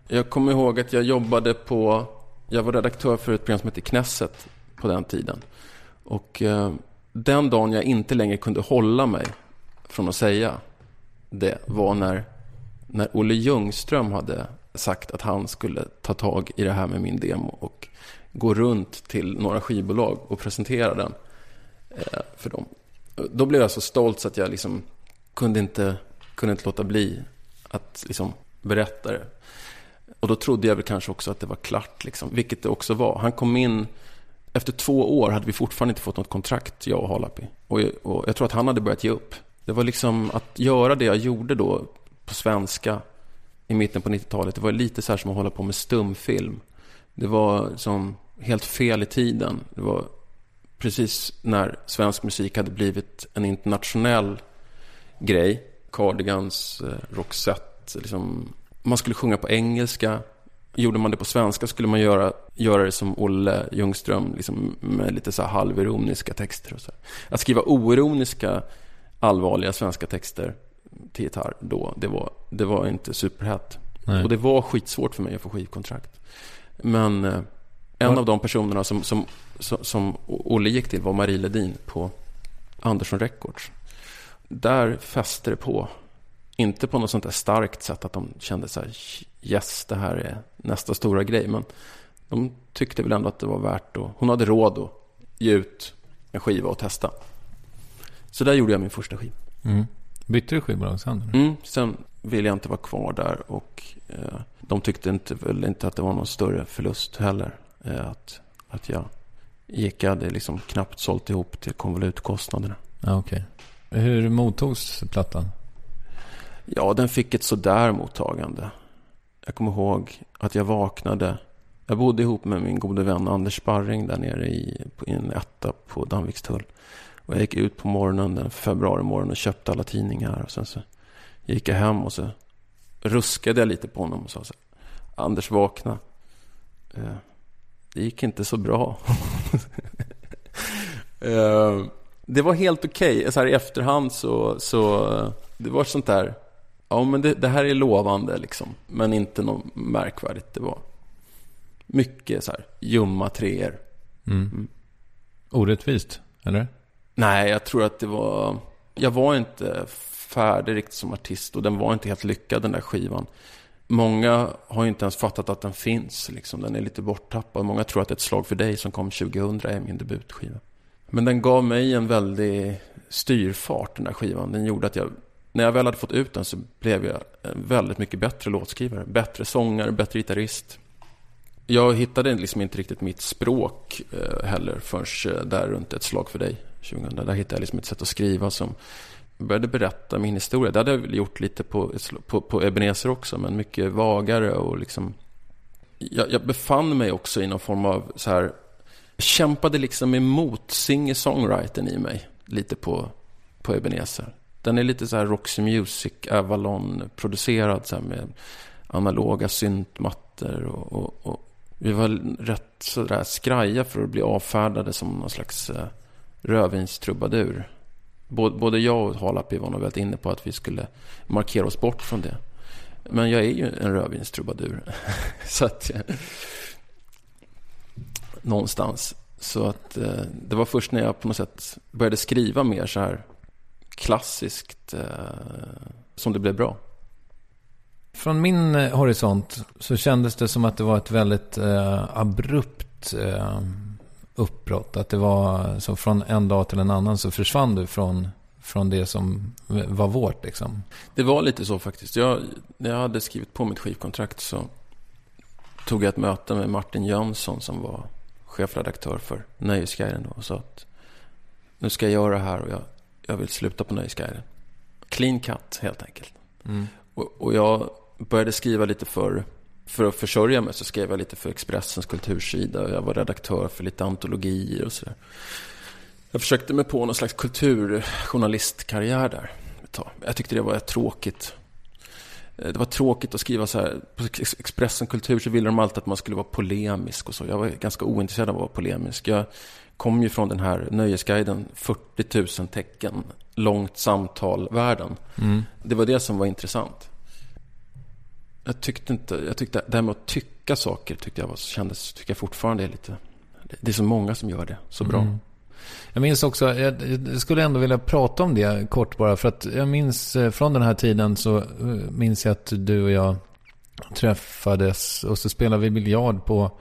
Speaker 3: Jag kommer ihåg att jag jobbade på... Jag var redaktör för ett program som hette Knesset på den tiden. Och eh, den dagen jag inte längre kunde hålla mig från att säga det var när, när Olle Ljungström hade sagt att han skulle ta tag i det här med min demo och gå runt till några skivbolag och presentera den eh, för dem. Då blev jag så stolt så att jag liksom kunde inte, kunde inte låta bli att liksom berätta det. Och då trodde jag väl kanske också att det var klart, liksom, vilket det också var. Han kom in, efter två år hade vi fortfarande inte fått något kontrakt, jag och Halapi. Och, och jag tror att han hade börjat ge upp. Det var liksom att göra det jag gjorde då på svenska i mitten på 90-talet. Det var lite så här som att hålla på med stumfilm. Det var som helt fel i tiden. Det var precis när svensk musik hade blivit en internationell grej. Cardigans, eh, Roxette, liksom. Man skulle sjunga på engelska. Gjorde man det på svenska skulle man göra, göra det som Olle Ljungström, liksom med lite så här halvironiska texter. Och så här. Att skriva oironiska, allvarliga svenska texter till gitarr då, det var, det var inte superhett.
Speaker 2: Nej.
Speaker 3: Och det var skitsvårt för mig att få skivkontrakt. Men eh, en
Speaker 2: Var-
Speaker 3: av de personerna som, som, som, som Olle gick till var Marie Ledin på Andersson Records. Där fäste det på. Inte på något sånt där starkt sätt att de kände så här, yes, det här är nästa stora grej. Men de tyckte väl ändå att det var värt att, hon hade råd att ge ut en skiva och testa. Så där gjorde jag min första skiva.
Speaker 2: Mm. Bytte du skivbolag sen?
Speaker 3: Mm, sen ville jag inte vara kvar där och eh, de tyckte inte, väl inte att det var någon större förlust heller. Eh, att, att jag gick, jag hade liksom knappt sålt ihop till konvolutkostnaderna.
Speaker 2: Ja, okej. Hur mottogs plattan?
Speaker 3: Ja, den fick ett sådär mottagande. Jag kommer ihåg att jag vaknade. Jag bodde ihop med min gode vän Anders Sparring där nere i, på, i en etta på Danvikstull. Och jag gick ut på morgonen, den februari morgon och köpte alla tidningar. Och sen så gick jag hem och så ruskade jag lite på honom och sa så här, Anders vakna. Eh, det gick inte så bra. eh, det var helt okej. Okay. Så här i efterhand så, så det var sånt där. Ja, men det, det här är lovande liksom. Men inte något märkvärdigt. Det var mycket så här ljumma treor.
Speaker 2: Mm. Orättvist, eller?
Speaker 3: Nej, jag tror att det var... Jag var inte färdig riktigt som artist och den var inte helt lyckad den där skivan. Många har ju inte ens fattat att den finns. Liksom. Den är lite borttappad. Många tror att det är ett slag för dig som kom 2000 är min debutskiva. Men den gav mig en väldig styrfart den där skivan. Den gjorde att jag, när jag väl hade fått ut den så blev jag en väldigt mycket bättre låtskrivare. Bättre sångare, bättre gitarrist. Jag hittade liksom inte riktigt mitt språk eh, heller förrän eh, där runt ett slag för dig 2000. Där hittade jag liksom ett sätt att skriva som började berätta min historia. Det hade jag väl gjort lite på, på, på Ebenezer också, men mycket vagare och liksom... Jag, jag befann mig också i någon form av så här kämpade liksom emot singer-songwritern i mig. Lite på, på Ebenezer. Den är lite så här Roxy Music, Avalon-producerad så här med analoga syntmattor. Och, och, och, vi var rätt sådär skraja för att bli avfärdade som någon slags eh, rödvinstrubadur. Både, både jag och Halapi var nog väldigt inne på att vi skulle markera oss bort från det. Men jag är ju en rödvinstrubadur. så att... Eh, någonstans. Så att eh, det var först när jag på något sätt började skriva mer så här klassiskt eh, som det blev bra.
Speaker 2: Från min eh, horisont så kändes det som att det var ett väldigt eh, abrupt eh, uppbrott. Att det var så från en dag till en annan så försvann du från, från det som var vårt. Liksom.
Speaker 3: Det var lite så faktiskt. Jag, när jag hade skrivit på mitt skivkontrakt så tog jag ett möte med Martin Jönsson som var chefredaktör för Nöjesguiden och sa att nu ska jag göra det här och jag, jag vill sluta på Nöjesguiden. Clean cut helt enkelt. Mm. Och, och, jag började skriva lite för, för att försörja mig så skrev jag lite för Expressens kultursida och jag var redaktör för lite antologier och sådär. Jag försökte mig på någon slags kulturjournalistkarriär där. Jag tyckte det var tråkigt. Eh, det var tråkigt att skriva så här. På Expressen Kultur så ville de alltid att man skulle vara polemisk och så. Jag var ganska ointresserad av att vara polemisk. Jag kom ju från den här Nöjesguiden, 40 000 tecken, långt samtal-världen. Mm. Det var det som var intressant. Jag tyckte inte, jag tyckte det här med att tycka saker tyckte jag var, kändes, tycker jag fortfarande är lite, det är så många som gör det så bra. Mm.
Speaker 2: Jag minns också, jag, skulle ändå vilja prata om det kort bara. För att jag minns eh, från den här tiden så eh, minns jag att du och jag träffades och så spelade vi biljard på,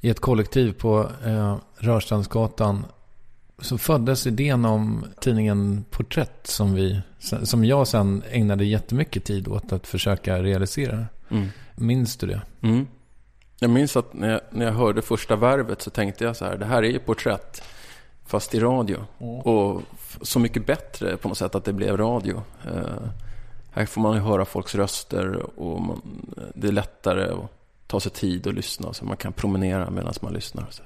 Speaker 2: i ett kollektiv på eh, Rörstrandsgatan. Så föddes idén om tidningen Porträtt som, vi, som jag sen ägnade jättemycket tid åt att försöka realisera. Mm. Minns du det?
Speaker 3: Mm. Jag minns att när jag, när jag hörde första värvet så tänkte jag så här, det här är ju porträtt fast i radio. Mm. Och så mycket bättre på något sätt att det blev radio. Eh, här får man ju höra folks röster och man, det är lättare att ta sig tid och lyssna. Så man kan promenera medan man lyssnar. Så.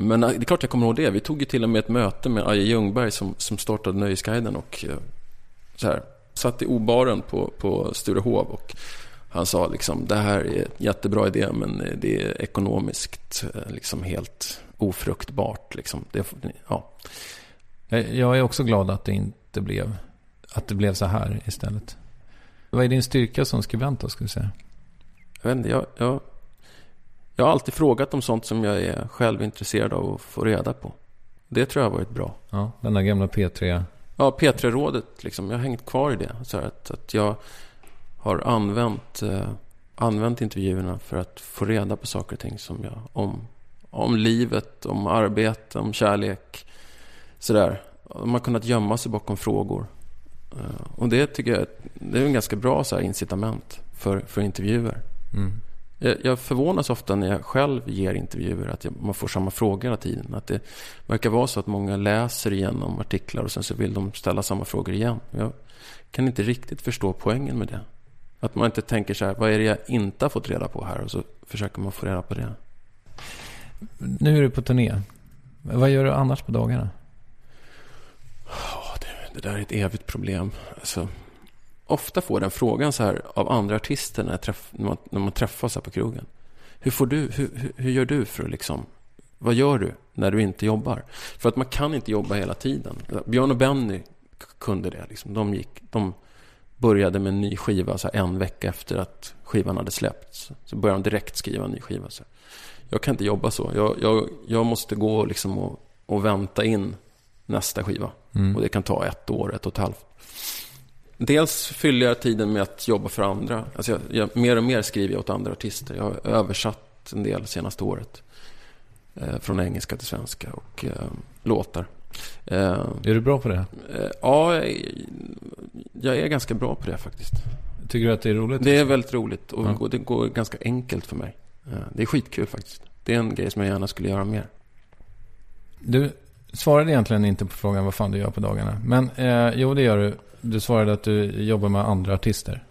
Speaker 3: Men eh, det är klart jag kommer ihåg det. Vi tog ju till och med ett möte med Aje Ljungberg som, som startade Nöjesguiden och eh, så här, satt i obaren på, på Sturehov och han sa liksom det här är en jättebra idé men det är ekonomiskt eh, liksom helt ofruktbart. Liksom. Det, ja.
Speaker 2: Jag är också glad att det inte blev, att det blev så här istället. Vad är din styrka som skribent då, skulle du säga?
Speaker 3: Jag vet inte, jag, jag, jag har alltid frågat om sånt som jag är själv intresserad av att få reda på. Det tror jag har varit bra.
Speaker 2: Ja, den där gamla P3.
Speaker 3: Ja, P3-rådet. Liksom. Jag har hängt kvar i det. Så att, att jag har använt, eh, använt intervjuerna för att få reda på saker och ting som jag, om om livet, om arbete, om kärlek. Sådär. De har kunnat gömma sig bakom frågor. Eh, och det tycker jag det är en ganska bra så incitament för, för intervjuer. Mm. Jag, förvånas ofta när jag själv ger intervjuer att jag, man får samma frågor hela tiden. Att det verkar vara så att många läser igenom artiklar och sen så vill de ställa samma frågor igen. Jag kan inte riktigt förstå poängen med det. Att man inte tänker så här, vad är det jag inte har fått reda på här? Och så försöker man få reda på det.
Speaker 2: Nu är du på turné. Vad gör du annars på dagarna?
Speaker 3: Det, det, där är ett evigt problem. Alltså, ofta får den frågan så här av andra artister när, träff, när, man, när man träffas här på krogen. Hur, får du, hur, hur, hur gör du för att liksom... Vad gör du när du inte jobbar? För att man kan inte jobba hela tiden. Björn och Benny kunde det. Liksom. De, gick, de började med en ny skiva så en vecka efter att skivan hade släppts. Så började de direkt skriva en ny skiva. Så jag kan inte jobba så. Jag, jag, jag måste gå liksom och, och vänta in nästa skiva. Mm. Och det kan ta ett år, ett och ett halvt. Dels fyller jag tiden med att jobba för andra. Alltså jag, jag, mer och mer skriver jag åt andra artister. Jag har översatt en del senaste året. Eh, från engelska till svenska och eh, låtar.
Speaker 2: Eh, är du bra på det?
Speaker 3: Eh, ja, jag, jag, är ganska bra på det faktiskt.
Speaker 2: Tycker du att det är roligt?
Speaker 3: Det är väldigt roligt och ja. det går ganska enkelt för mig. Det är skitkul faktiskt. Det är en grej som jag gärna skulle göra mer.
Speaker 2: Du svarade egentligen inte på frågan vad fan du gör på dagarna. Men eh, jo, det gör du. Du svarade att du jobbar med andra artister.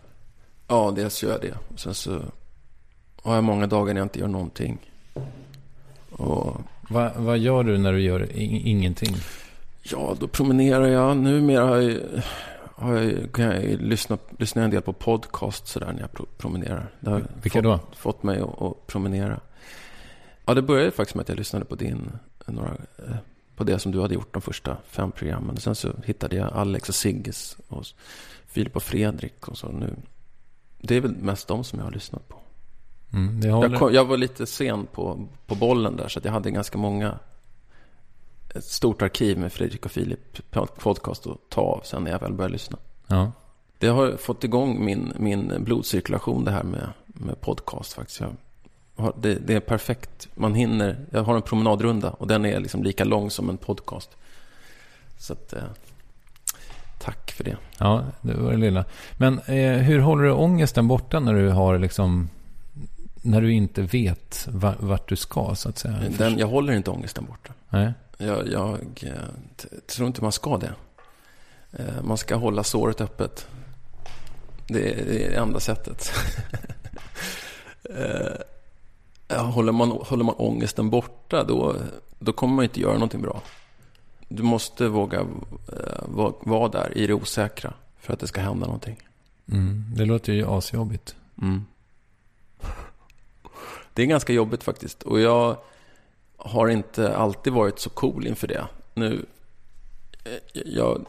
Speaker 3: Ja, dels gör jag det. Sen så har jag många dagar när jag inte gör någonting. Och
Speaker 2: Va, vad gör du när du gör ingenting?
Speaker 3: Ja, då promenerar jag. Numera har jag, har jag, kan jag lyssna, lyssna en del på podcast sådär när jag pro, promenerar. Det har
Speaker 2: Vilka
Speaker 3: fått,
Speaker 2: då?
Speaker 3: fått mig att, att promenera. Ja, det började faktiskt med att jag lyssnade på din, några, eh, på det som du hade gjort de första fem programmen. Sen så hittade jag Alex och Sigges och Filip och Fredrik och så nu. Det är väl mest de som jag har lyssnat på.
Speaker 2: Mm.
Speaker 3: Jag, kom, jag var lite sen på, på bollen där så jag hade ganska många ett stort arkiv med Fredrik och Filip podcast att ta av sen när jag väl började lyssna.
Speaker 2: Ja.
Speaker 3: Det har fått igång min, min blodcirkulation det här med, med podcast faktiskt. Jag det, det är perfekt. Man hinner. Jag har en promenadrunda och den är liksom lika lång som en podcast. Så att, eh, tack för det.
Speaker 2: Ja, det var det lilla. Men eh, hur håller du ångesten borta när du har liksom när du inte vet va- vart du ska så att säga?
Speaker 3: Den, jag håller inte ångesten borta.
Speaker 2: Nej.
Speaker 3: Jag, jag eh, tror inte man ska det. Eh, Man ska hålla såret öppet. Det är det är det enda sättet. Håller, man, håller man ångesten borta då, då kommer man inte göra någonting bra. Du måste våga eh, vara vara där i det osäkra för att det ska hända någonting.
Speaker 2: Mm, det låter ju asjobbigt.
Speaker 3: Mm. Det är ganska jobbigt faktiskt. Och jag har inte alltid varit så cool inför det. Nu, eh, jag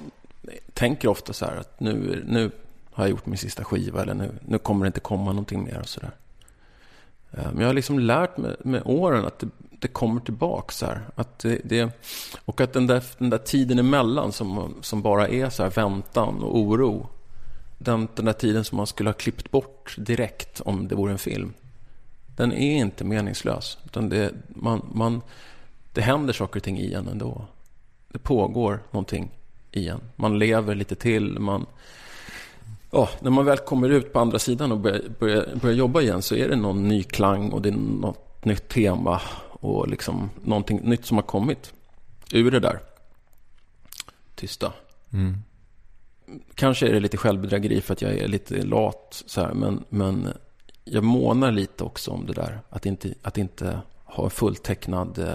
Speaker 3: tänker ofta så här att nu, nu har jag gjort min sista skiva eller nu, nu kommer det inte komma någonting mer och så där. Eh, Eh, men jag har liksom lärt mig med åren att det, det kommer tillbaka så här. Att det, det, och att den där, den där tiden emellan som, som bara är så här väntan och oro. Den, den där tiden som man skulle ha klippt bort direkt om det vore en film. Den är inte meningslös. Utan det, man, man, det händer saker och ting i en ändå. Det pågår någonting i en. Man lever lite till. Man, ja, när man väl kommer ut på andra sidan och börjar, börjar, börjar jobba igen så är det någon ny klang och det är något nytt tema och liksom någonting nytt som har kommit ur det där tysta.
Speaker 2: Mm.
Speaker 3: Kanske är det lite självbedrägeri för att jag är lite lat så här, men, men jag månar lite också om det där. Att inte, att inte ha en fulltecknad eh,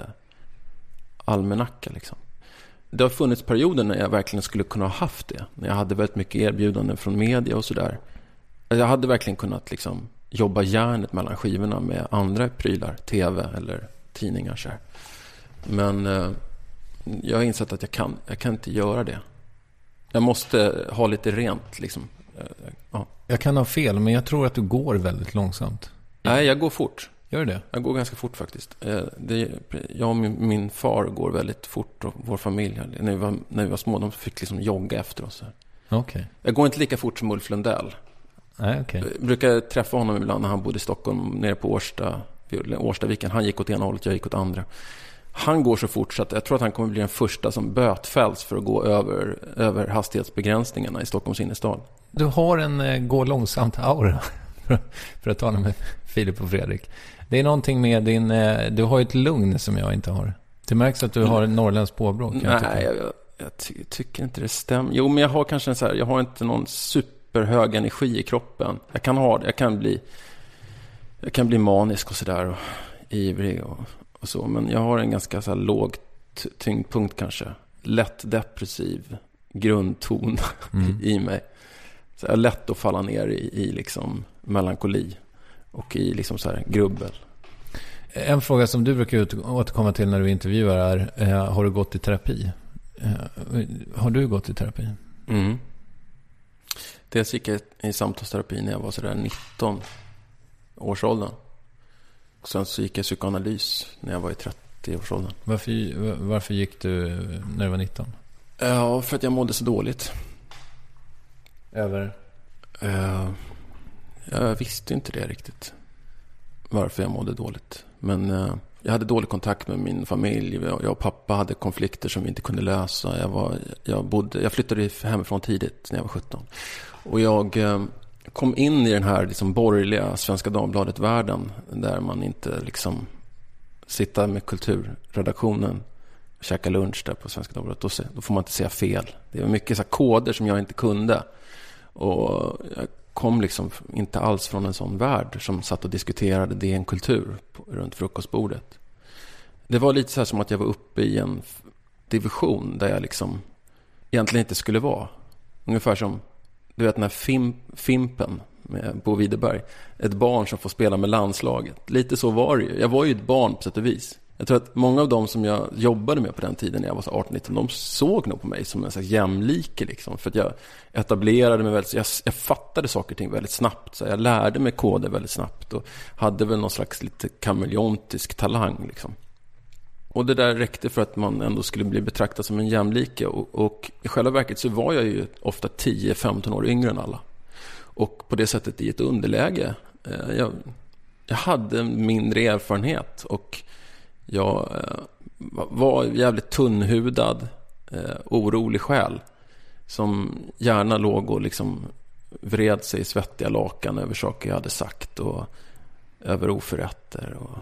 Speaker 3: almanacka liksom. Det har funnits perioder när jag verkligen skulle kunna ha haft det. När jag hade väldigt mycket erbjudanden från media och sådär. Jag hade verkligen kunnat liksom jobba järnet mellan skivorna med andra prylar. Tv eller tidningar så här. Men eh, jag har insett att jag kan, jag kan inte göra det. Jag måste ha lite rent liksom. Eh, Ja.
Speaker 2: Jag kan ha fel, men jag tror att du går väldigt långsamt.
Speaker 3: Nej, jag går fort.
Speaker 2: Gör det?
Speaker 3: Jag går ganska fort faktiskt. Eh, Det, jag och min, min far går väldigt fort och vår familj. När vi var, när vi var små, de fick liksom jogga efter oss.
Speaker 2: Okej.
Speaker 3: Jag går inte lika fort som Ulf Lundell.
Speaker 2: Nej, okej.
Speaker 3: Jag brukar träffa honom ibland när han bodde i Stockholm, nere på Årsta, Årstaviken. Han gick åt ena hållet, jag gick åt andra. Han går så fort så att jag tror att han kommer bli den första som bötfälls för att gå över, över hastighetsbegränsningarna i Stockholms innerstad.
Speaker 2: Du har en eh, gå långsamt-aura, för att tala med Filip och Fredrik. Det är någonting med din... Eh, du har ju ett lugn som jag inte har. Det märks att du har en norrländsk påbrå.
Speaker 3: Nej, jag, jag, jag ty tycker inte det stämmer. Jo, men jag har kanske en så här, jag har inte någon superhög energi i kroppen. Jag kan ha det, jag kan bli, jag kan bli manisk och sådär och ivrig och, och så. Men jag har en ganska så här låg tyngdpunkt kanske. Lätt depressiv grundton
Speaker 2: Mm.
Speaker 3: i mig. Så jag är lätt att falla ner i, i liksom melankoli och i liksom så här grubbel.
Speaker 2: En fråga som du brukar återkomma till när du intervjuar är, eh, har du gått i terapi? Eh, har du gått i terapi?
Speaker 3: Mm. Dels gick jag i samtalsterapi när jag var sådär 19 årsåldern. Och sen så gick jag psykoanalys när jag var i 30-årsåldern.
Speaker 2: Varför, varför gick du när du var 19?
Speaker 3: Ja, för att jag mådde så dåligt.
Speaker 2: Över?
Speaker 3: Eh, jag visste inte det riktigt. Varför jag mådde dåligt. Men eh, jag hade dålig kontakt med min familj. Jag och pappa hade konflikter som vi inte kunde lösa. Jag, var, jag, bodde, jag flyttade hemifrån tidigt när jag var 17. Och jag eh, kom in i den här liksom borgerliga Svenska Dagbladet-världen. Där man inte liksom sitta med kulturredaktionen och käka lunch där på Svenska Dagbladet. Då, då får man inte säga fel. Det var mycket så här koder som jag inte kunde. Och jag kom liksom inte alls från en sån värld som satt och diskuterade DN Kultur runt frukostbordet. Det var lite så här som att jag var uppe i en division där jag liksom egentligen inte skulle vara. Ungefär som, du vet den här fim, Fimpen med Bo Widerberg. Ett barn som får spela med landslaget. Lite så var det ju. Jag var ju ett barn på sätt och vis. Jag tror att många av dem som jag jobbade med på den tiden när jag var 18-19, de såg nog på mig som en slags jämlike liksom. För att jag etablerade mig väldigt, jag, jag fattade saker och ting väldigt snabbt. Så jag lärde mig koder väldigt snabbt och hade väl någon slags lite kameleontisk talang liksom. Och det där räckte för att man ändå skulle bli betraktad som en jämlike. Och, och i själva verket så var jag ju ofta 10-15 år yngre än alla. Och på det sättet i ett underläge. Eh, jag, jag hade mindre erfarenhet och jag eh, var jävligt tunnhudad, eh, orolig själ. Som gärna låg och liksom vred sig i svettiga lakan över saker jag hade sagt och över oförrätter. Och,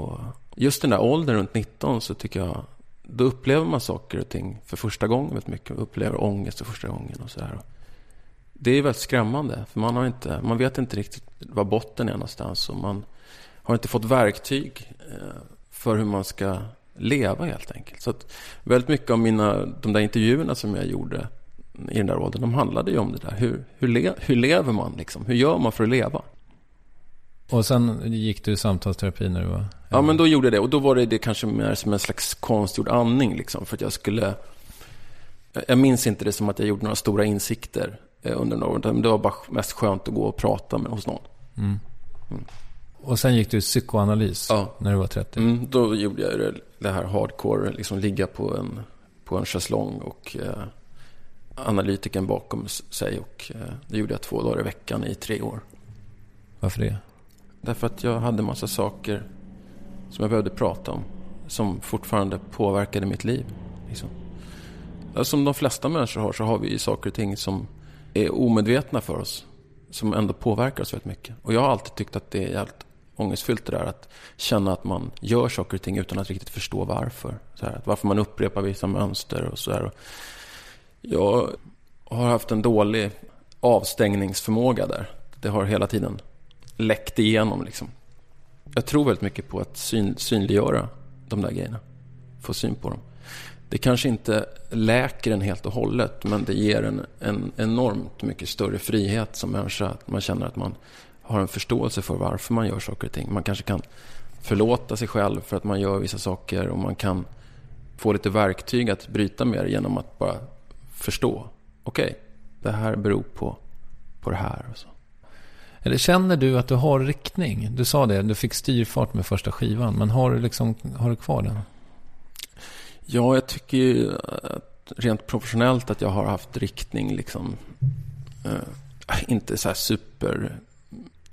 Speaker 3: och just den där åldern runt 19 så tycker jag då upplever man saker och ting för första gången väldigt mycket. Upplever ångest för första gången och sådär. Det är väldigt skrämmande. För man, har inte, man vet inte riktigt var botten är någonstans. Och man har inte fått verktyg eh, för hur man ska leva helt enkelt. Så att väldigt mycket av mina, de där intervjuerna som jag gjorde i den där åldern, de handlade ju om det där. Hur, hur, le, hur lever man liksom? Hur gör man för att leva?
Speaker 2: Och sen gick du i samtalsterapi när du var...
Speaker 3: Ja, men då gjorde jag det. Och då var det, det kanske mer som en slags konstgjord andning. Liksom, för att jag skulle... Jag minns inte det som att jag gjorde några stora insikter eh, under några år. Det var bara mest skönt att gå och prata med hos någon.
Speaker 2: Och sen gick du psykoanalys
Speaker 3: Ja.
Speaker 2: när du var 30.
Speaker 3: Mm, då gjorde jag det, det här hardcore, liksom ligga på en, på en schäslong och eh, analytiken bakom sig. Och eh, det gjorde jag två dagar i veckan i tre år.
Speaker 2: Varför det?
Speaker 3: Därför att jag hade massa saker som jag behövde prata om. Som fortfarande påverkade mitt liv. Liksom. Som de flesta människor har så har vi ju saker och ting som är omedvetna för oss. Som ändå påverkar oss väldigt mycket. Och jag har alltid tyckt att det är jävligt ångestfyllt det där. Att känna att man gör saker och ting utan att riktigt förstå varför. Så här, att varför man upprepar vissa mönster och så här. Jag har haft en dålig avstängningsförmåga där. Det har hela tiden läckt igenom liksom. Jag tror väldigt mycket på att syn, synliggöra de där grejerna. Få syn på dem. Det kanske inte läker en helt och hållet, men det ger en, en enormt mycket större frihet som människa. Att man känner att man har en förståelse för varför man gör saker och ting. Man kanske kan förlåta sig själv för att man gör vissa saker och man kan få lite verktyg att bryta med det genom att bara förstå. Okej, det här beror på, på det här. Och så.
Speaker 2: Eller känner du att du har riktning? Du sa det, du fick styrfart med första skivan. Men har du, liksom, har du kvar den?
Speaker 3: Ja, jag tycker ju att rent professionellt att jag har haft riktning liksom. Eh, inte så här super...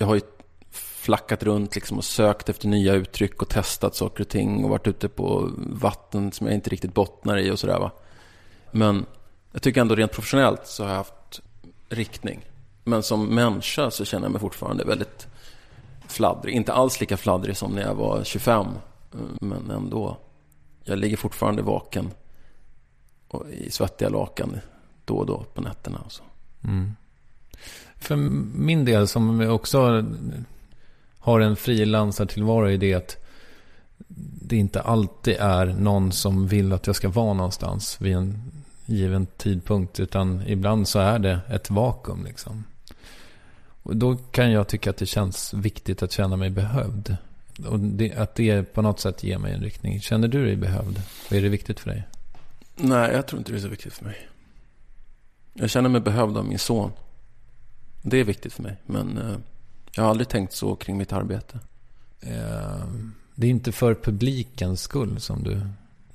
Speaker 3: Jag har ju flackat runt liksom och sökt efter nya uttryck och testat saker och ting och varit ute på vatten som jag inte riktigt bottnar i och sådär va. Men jag tycker ändå rent professionellt så har jag haft riktning. Men som människa så känner jag mig fortfarande väldigt fladdrig. Inte alls lika fladdrig som när jag var 25. Men ändå. Jag ligger fortfarande vaken och i svettiga lakan då och då på nätterna. Och så.
Speaker 2: Mm. För min del som också har en frilansartillvaro i det att det inte alltid är någon som vill att jag ska vara någonstans vid en given tidpunkt. Utan ibland så är det ett vakuum liksom. Och då kan jag tycka att det känns viktigt att känna mig behövd. Och det, att det på något sätt ger mig en riktning. Känner du dig behövd? Och är det viktigt för dig?
Speaker 3: Nej, jag tror inte det är så viktigt för mig. Jag känner mig behövd av min son. Det är viktigt för mig. Men eh, jag har aldrig tänkt så kring mitt arbete.
Speaker 2: Eh, Det är inte för publikens skull som du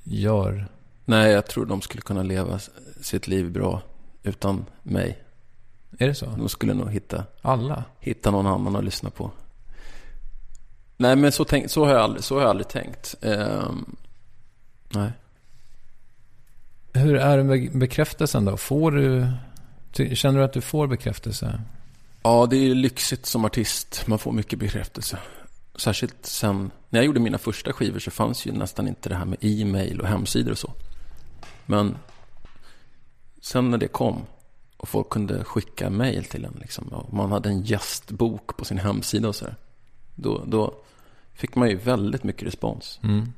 Speaker 2: gör.
Speaker 3: Nej, jag tror de skulle kunna leva sitt liv bra utan mig.
Speaker 2: Är det så?
Speaker 3: De skulle nog hitta,
Speaker 2: Alla?
Speaker 3: hitta någon annan att lyssna på. Nej, men så, tänk, så, har, jag aldrig, så har jag aldrig tänkt. Ehm, nej.
Speaker 2: Hur är det med bekräftelsen då? Får du... Känner du att du får bekräftelse?
Speaker 3: Ja, det är lyxigt som artist. Man får mycket bekräftelse. Särskilt sen, när jag gjorde mina första skivor så fanns ju nästan inte det här med e-mail och hemsidor och så. Men sen när det kom och folk kunde skicka mail till en liksom, och man hade en gästbok på sin hemsida och så där, då, då fick man ju väldigt mycket respons.
Speaker 2: Mm.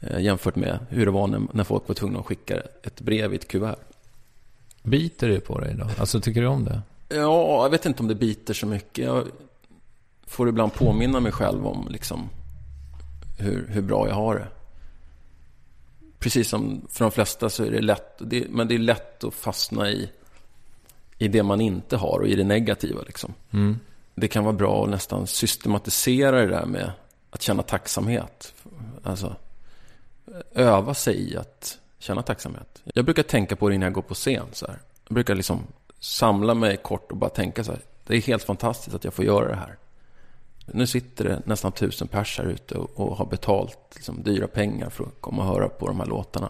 Speaker 3: Eh, jämfört med hur det var när, när folk var tvungna att skicka ett brev i ett kuvert.
Speaker 2: Biter det på dig då? Alltså tycker du om det?
Speaker 3: Ja, jag vet inte om det biter så mycket. Jag får ibland påminna mig själv om liksom hur, hur bra jag har det. Precis som för de flesta så är det lätt, det, men det är lätt att fastna i, i det man inte har och i det negativa. Liksom.
Speaker 2: Mm.
Speaker 3: Det kan vara bra att nästan systematisera det där med att känna tacksamhet. Alltså, öva sig i att känna tacksamhet. Jag brukar tänka på det innan jag går på scen. Så här. Jag brukar liksom samla mig kort och bara tänka så här. Det är helt fantastiskt att jag får göra det här. Nu sitter det nästan tusen pers här ute och, och har betalt liksom, dyra pengar för att komma och höra på de här låtarna.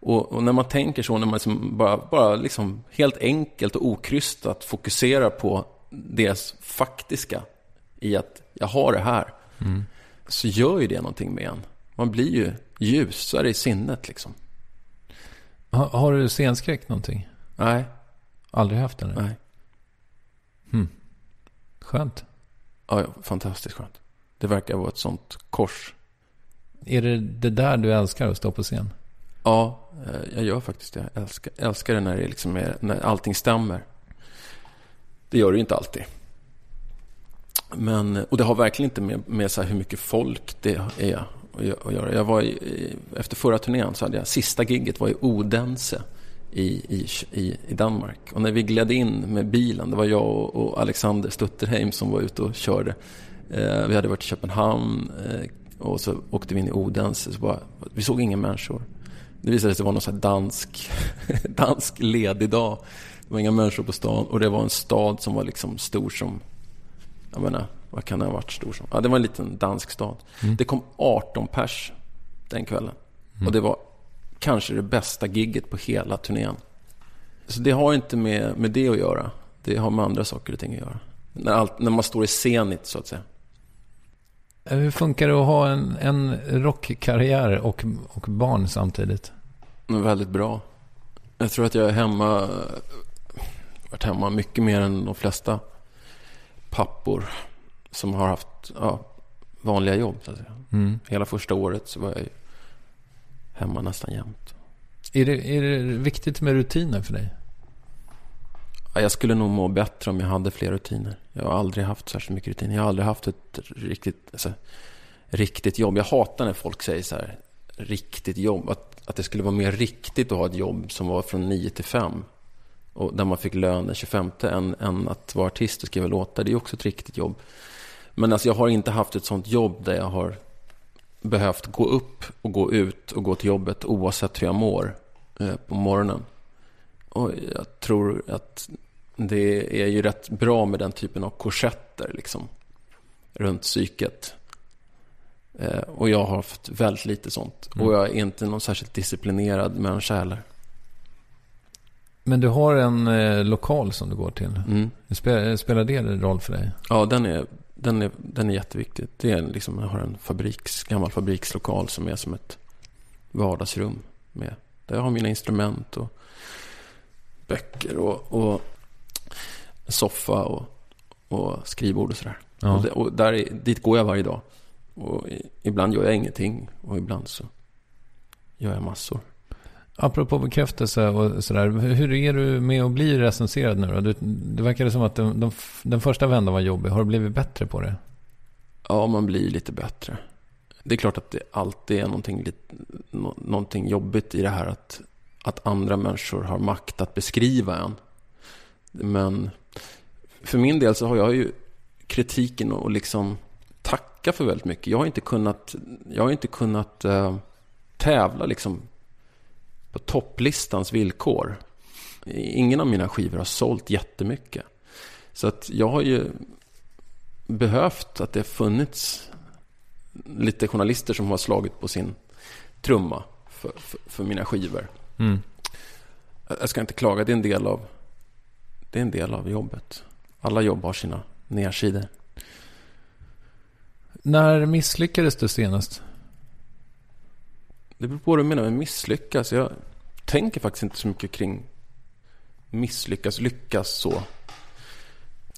Speaker 3: Och, och när man tänker så, när man liksom bara, bara liksom helt enkelt och okrystat fokuserar på det faktiska i att jag har det här.
Speaker 2: Mm.
Speaker 3: Så gör ju det någonting med en. Man blir ju ljusare i sinnet liksom.
Speaker 2: Ha, har du scenskräck någonting?
Speaker 3: Nej,
Speaker 2: Aldrig haft det?
Speaker 3: nej.
Speaker 2: Skönt.
Speaker 3: Ja, ja, fantastiskt skönt. Det verkar vara ett sånt kors.
Speaker 2: Är det det där du älskar att stå på scen?
Speaker 3: Ja, eh, jag gör faktiskt det. Jag älskar, älskar det när, det liksom är, när allting stämmer. Det gör det ju inte alltid. Men, och det har verkligen inte med, med så hur mycket folk det är att göra. Jag var i, efter förra turnén så hade jag, sista gigget var i Odense i, i, i, i Danmark. Och när vi gled in med bilen, det var jag och, och Alexander Stutterheim som var ute och körde. Eh, vi hade varit i Köpenhamn eh, och så åkte vi in i Odense. Så bara, vi såg inga människor. Det visade sig att det var någon sån dansk, dansk ledig dag. Det var inga människor på stan och det var en stad som var liksom stor som, jag menar, vad kan det ha varit stor som? Ja, det var en liten dansk stad. Det kom 18 pers den kvällen. Och det var kanske det bästa gigget på hela turnén. Så det har inte med, med det att göra. Det har med andra saker och ting att göra. När, allt, när man står i scenigt så att säga.
Speaker 2: Eh, Hur funkar det att ha en, en rockkarriär och, och barn samtidigt?
Speaker 3: Men väldigt bra. Jag tror att jag är hemma, varit hemma mycket mer än de flesta pappor som har haft ja, vanliga jobb. Så att säga.
Speaker 2: Mm.
Speaker 3: Hela första året så var jag hemma nästan jämt.
Speaker 2: Är, det, är det viktigt med rutiner för dig?
Speaker 3: Ja, Jag skulle nog må bättre om jag hade fler rutiner. Jag har aldrig haft särskilt mycket rutiner. Jag har aldrig haft ett riktigt, alltså, riktigt jobb. Jag hatar när folk säger så här, riktigt jobb. Att, att det skulle vara mer riktigt att ha ett jobb som var från 9 till 5. Och där man fick lön den 25 än, än att vara artist och skriva låtar. Det är också ett riktigt jobb. Men alltså jag har inte haft ett sånt jobb där jag har behövt gå upp och gå ut och gå till jobbet oavsett hur jag mår eh, på morgonen. Och jag tror att det är ju rätt bra med den typen av korsetter liksom, runt psyket. Eh, och jag har haft väldigt lite sånt. Och jag är inte någon särskilt disciplinerad människa heller.
Speaker 2: Men du har en eh, lokal som du går till.
Speaker 3: Mm.
Speaker 2: Spelar, spelar det roll för dig?
Speaker 3: Ja, den är, den är, den är jätteviktig. Det är liksom, jag har en fabriks, gammal fabrikslokal som är som ett vardagsrum. Med, där jag har mina instrument och böcker och, och soffa och, och skrivbord och sådär.
Speaker 2: Ja.
Speaker 3: Och, det, och där, är- dit går jag varje dag. Och i, ibland gör jag ingenting och ibland så gör jag massor.
Speaker 2: Apropå bekräftelse och sådär. Hur är du med att bli recenserad nu då? Du, det verkade som att de, de, den första vändan var jobbig. Har du blivit bättre på det?
Speaker 3: Ja, man blir lite bättre. Det är klart att det alltid är någonting, någonting jobbigt i det här att, att andra människor har makt att beskriva en. Men för min del så har jag ju kritiken och liksom tacka för väldigt mycket. Jag har inte kunnat, jag har inte kunnat äh, tävla liksom på topplistans villkor. Ingen av mina skivor har sålt jättemycket. Så att jag har ju behövt att det har funnits lite journalister som har slagit på sin trumma för, för, för mina skivor.
Speaker 2: Mm.
Speaker 3: Jag ska inte klaga, det är en del av, det är en del av jobbet. Alla jobb har sina nedsidor.
Speaker 2: När misslyckades du senast?
Speaker 3: Det beror på vad du menar med misslyckas. Jag tänker faktiskt inte så mycket kring misslyckas, lyckas så.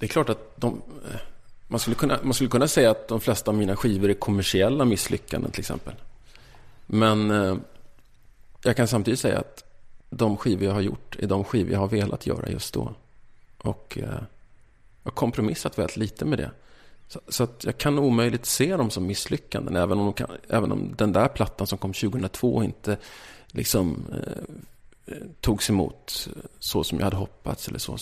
Speaker 3: Det är klart att de, man, skulle kunna, man skulle kunna säga att de flesta av mina skivor är kommersiella misslyckanden till exempel. Men eh, jag kan samtidigt säga att de skivor jag har gjort är de skivor jag har velat göra just då. Och eh, jag har kompromissat väldigt lite med det. Så, så, att jag kan omöjligt se dem som misslyckanden. Även om, de kan, även om den där plattan som kom 2002 inte liksom eh, togs emot så som jag hade hoppats. Eller så.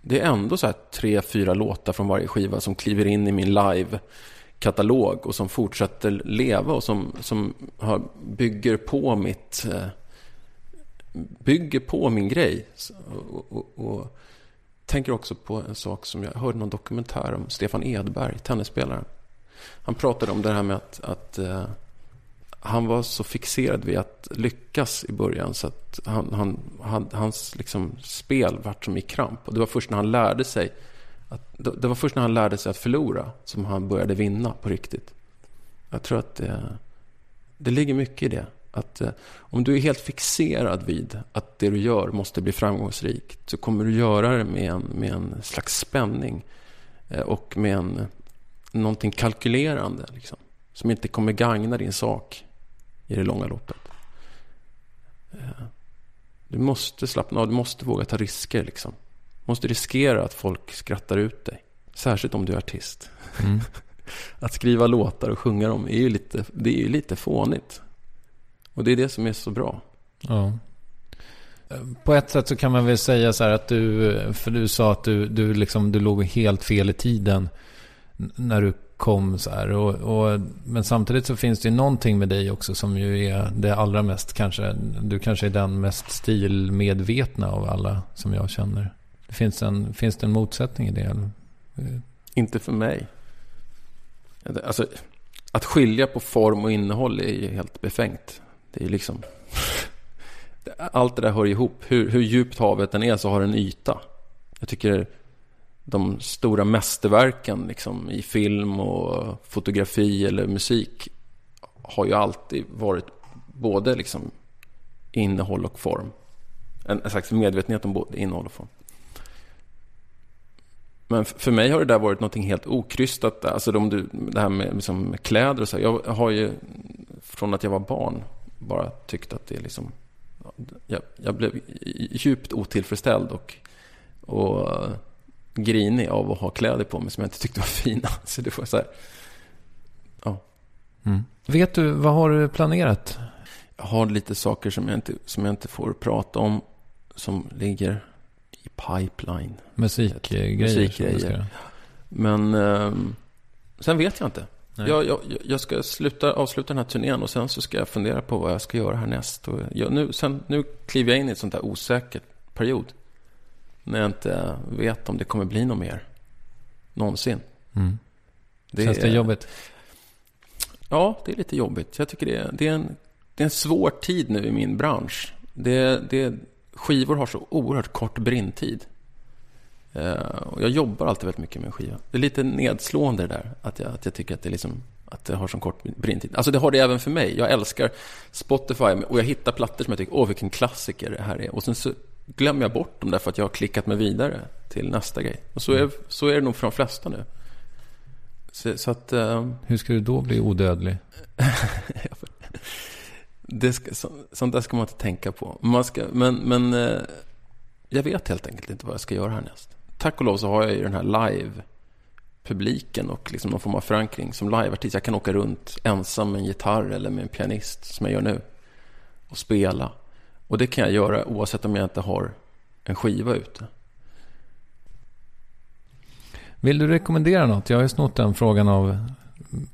Speaker 3: Det är ändå så här tre, fyra låtar från varje skiva som kliver in i min live-katalog och som fortsätter leva och som, som har, bygger på mitt eh, bygger på min grej. Och, och, och, tänker också på en sak som jag hörde någon dokumentär om Stefan Edberg, tennisspelaren. Han pratade om det här med att, att eh, han var så fixerad vid att lyckas i början så att han, han, han, hans liksom spel vart som i kramp. Och det var först när han lärde sig att, det var först när han lärde sig att förlora som han började vinna på riktigt. Jag tror att det, det ligger mycket i det. Att eh, om du är helt fixerad vid att det du gör måste bli framgångsrikt så kommer du göra det med en, med en slags spänning eh, och med en, någonting kalkylerande liksom, som inte kommer gagna din sak i det långa loppet. Eh, du måste slappna av, du måste våga ta risker. Liksom. Du måste riskera att folk skrattar ut dig. Särskilt om du är artist. Mm. att skriva låtar och sjunga dem är ju lite, det är ju lite fånigt. Och det är det som är så bra.
Speaker 2: Ja. På ett sätt så kan man väl säga så här att du, för du sa att du, du, liksom, du låg helt fel i tiden när du kom så här. Och, och, men samtidigt så finns det ju någonting med dig också som ju är det allra mest kanske. Du kanske är den mest stilmedvetna av alla som jag känner. Det finns, en, finns det en motsättning i det?
Speaker 3: Inte för mig. Alltså, att skilja på form och innehåll är ju helt befängt. Det är liksom... Allt det där hör ihop. Hur, hur djupt havet än är så har den yta. Jag tycker de stora mästerverken liksom, i film och fotografi eller musik har ju alltid varit både liksom innehåll och form. En, en slags medvetenhet om både innehåll och form. Men för mig har det där varit något helt okrystat. Alltså de, det här med liksom, kläder och så. Jag har ju från att jag var barn bara tyckt att det är liksom... Jag, jag blev djupt otillfredsställd och, och grinig av att ha kläder på mig som jag inte tyckte var fina. Så det var så här... Ja.
Speaker 2: Mm. Vet du, vad har du planerat?
Speaker 3: Jag har lite saker som jag inte, som jag inte får prata om. Som ligger i pipeline.
Speaker 2: Musikgrejer. Musikgrejer.
Speaker 3: Men eh, sen vet jag inte. Jag, jag, jag, ska sluta, avsluta den här turnén och sen så ska jag fundera på vad jag ska göra härnäst. Och jag, nu, sen, nu kliver jag in i ett sånt där osäkert period. När jag inte vet om det kommer bli något mer. Någonsin.
Speaker 2: Mm. Det Känns det är, jobbigt?
Speaker 3: Ja, det är lite jobbigt. Jag tycker det är, det är, en, det är en svår tid nu i min bransch. Det, det, skivor har så oerhört kort brintid. Uh, och jag jobbar alltid väldigt mycket med en skiva. Det är lite nedslående det där. Att jag, att jag tycker att det, liksom, att det har så kort brintid. Alltså det har det även för mig. Jag älskar Spotify och jag hittar plattor som jag tycker, åh vilken klassiker det här är. Och sen så glömmer jag bort dem därför att jag har klickat mig vidare till nästa grej. Och så är, så är det nog för de flesta nu. Så, så att... Uh...
Speaker 2: Hur ska du då bli odödlig?
Speaker 3: det ska, så, sånt där ska man inte tänka på. Man ska, men men uh, jag vet helt enkelt inte vad jag ska göra härnäst tack och lov så har jag ju den här live-publiken och liksom någon form av förankring som liveartist. Jag kan åka runt ensam med en gitarr eller med en pianist som jag gör nu och spela. Och det kan jag göra oavsett om jag inte har en skiva ute.
Speaker 2: Vill du rekommendera något? Jag har ju snott den frågan av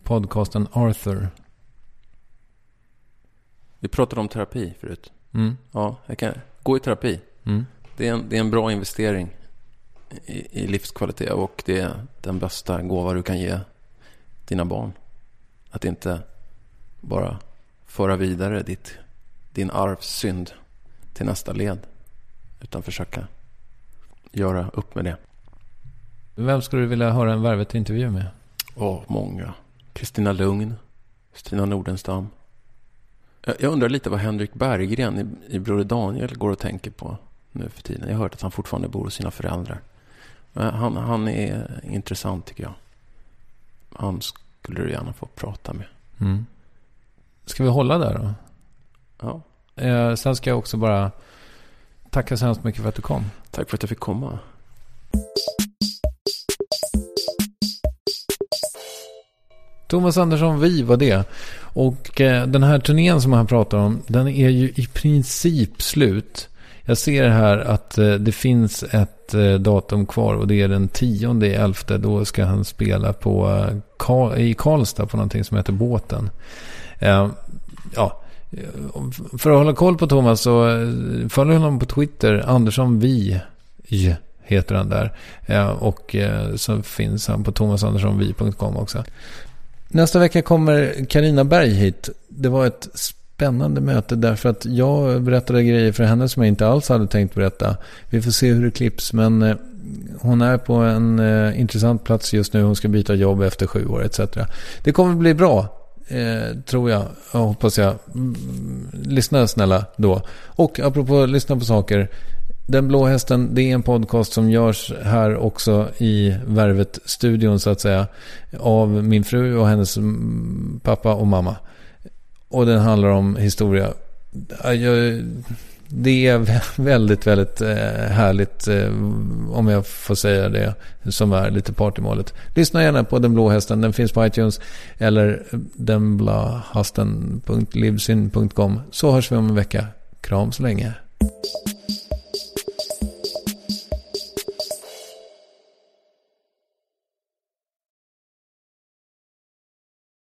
Speaker 2: podcasten Arthur.
Speaker 3: Vi pratade om terapi förut.
Speaker 2: Mm.
Speaker 3: Ja, jag kan gå i terapi.
Speaker 2: Mm.
Speaker 3: Det, är en, det är en bra investering i, i livskvalitet och det är den bästa gåva du kan ge dina barn. Att inte bara föra vidare ditt, din arvssynd till nästa led. Utan försöka göra upp med det.
Speaker 2: Vem skulle du vilja höra en Värvet-intervju med?
Speaker 3: Åh, många. Kristina Lugn. Stina Nordenstam. Jag undrar lite vad Henrik Berggren i, i Broder Daniel går och tänker på nu för tiden. Jag har hört att han fortfarande bor hos sina föräldrar. Han, han är intressant tycker jag. Han skulle du gärna få prata med.
Speaker 2: Mm. Ska vi hålla där då?
Speaker 3: Ja.
Speaker 2: Eh, sen ska jag också bara tacka så hemskt mycket för att du kom.
Speaker 3: Tack för att jag fick komma.
Speaker 2: Thomas Andersson, vi var det. Och eh, den här turnén som han pratar om, den är ju i princip slut. Jag ser här att eh, det finns ett Eh, datum kvar och det är den 10 elfte. Då ska han spela på, eh, i Karlstad på någonting som heter Båten. Eh, ja, för att hålla koll på Thomas så följer följ honom på Twitter. Andersson Vi heter han där. Och så finns han på thomasanderssonvi.com också. Nästa vecka kommer Karina Berg hit. Det var ett spännande möte därför att jag berättade grejer för henne som jag inte alls hade tänkt berätta. Vi får se hur det klipps men eh, hon är på en eh, intressant plats just nu. Hon ska byta jobb efter sju år etc. Det kommer bli bra. Eh, tror jag. jag. Hoppas jag. Mm, lyssna snälla då. Och apropå lyssna på saker. Den blå hästen, det är en podcast som görs här också i Värvet-studion så att säga. Av min fru och hennes mm, pappa och mamma. Och den handlar om historia. Det är väldigt, väldigt eh, härligt eh, om jag får säga det som är lite partymålet. Lyssna gärna på Den blå hästen. Den finns på iTunes eller denblahasten.libsyn.com. Så hörs vi om en vecka. Kram så länge.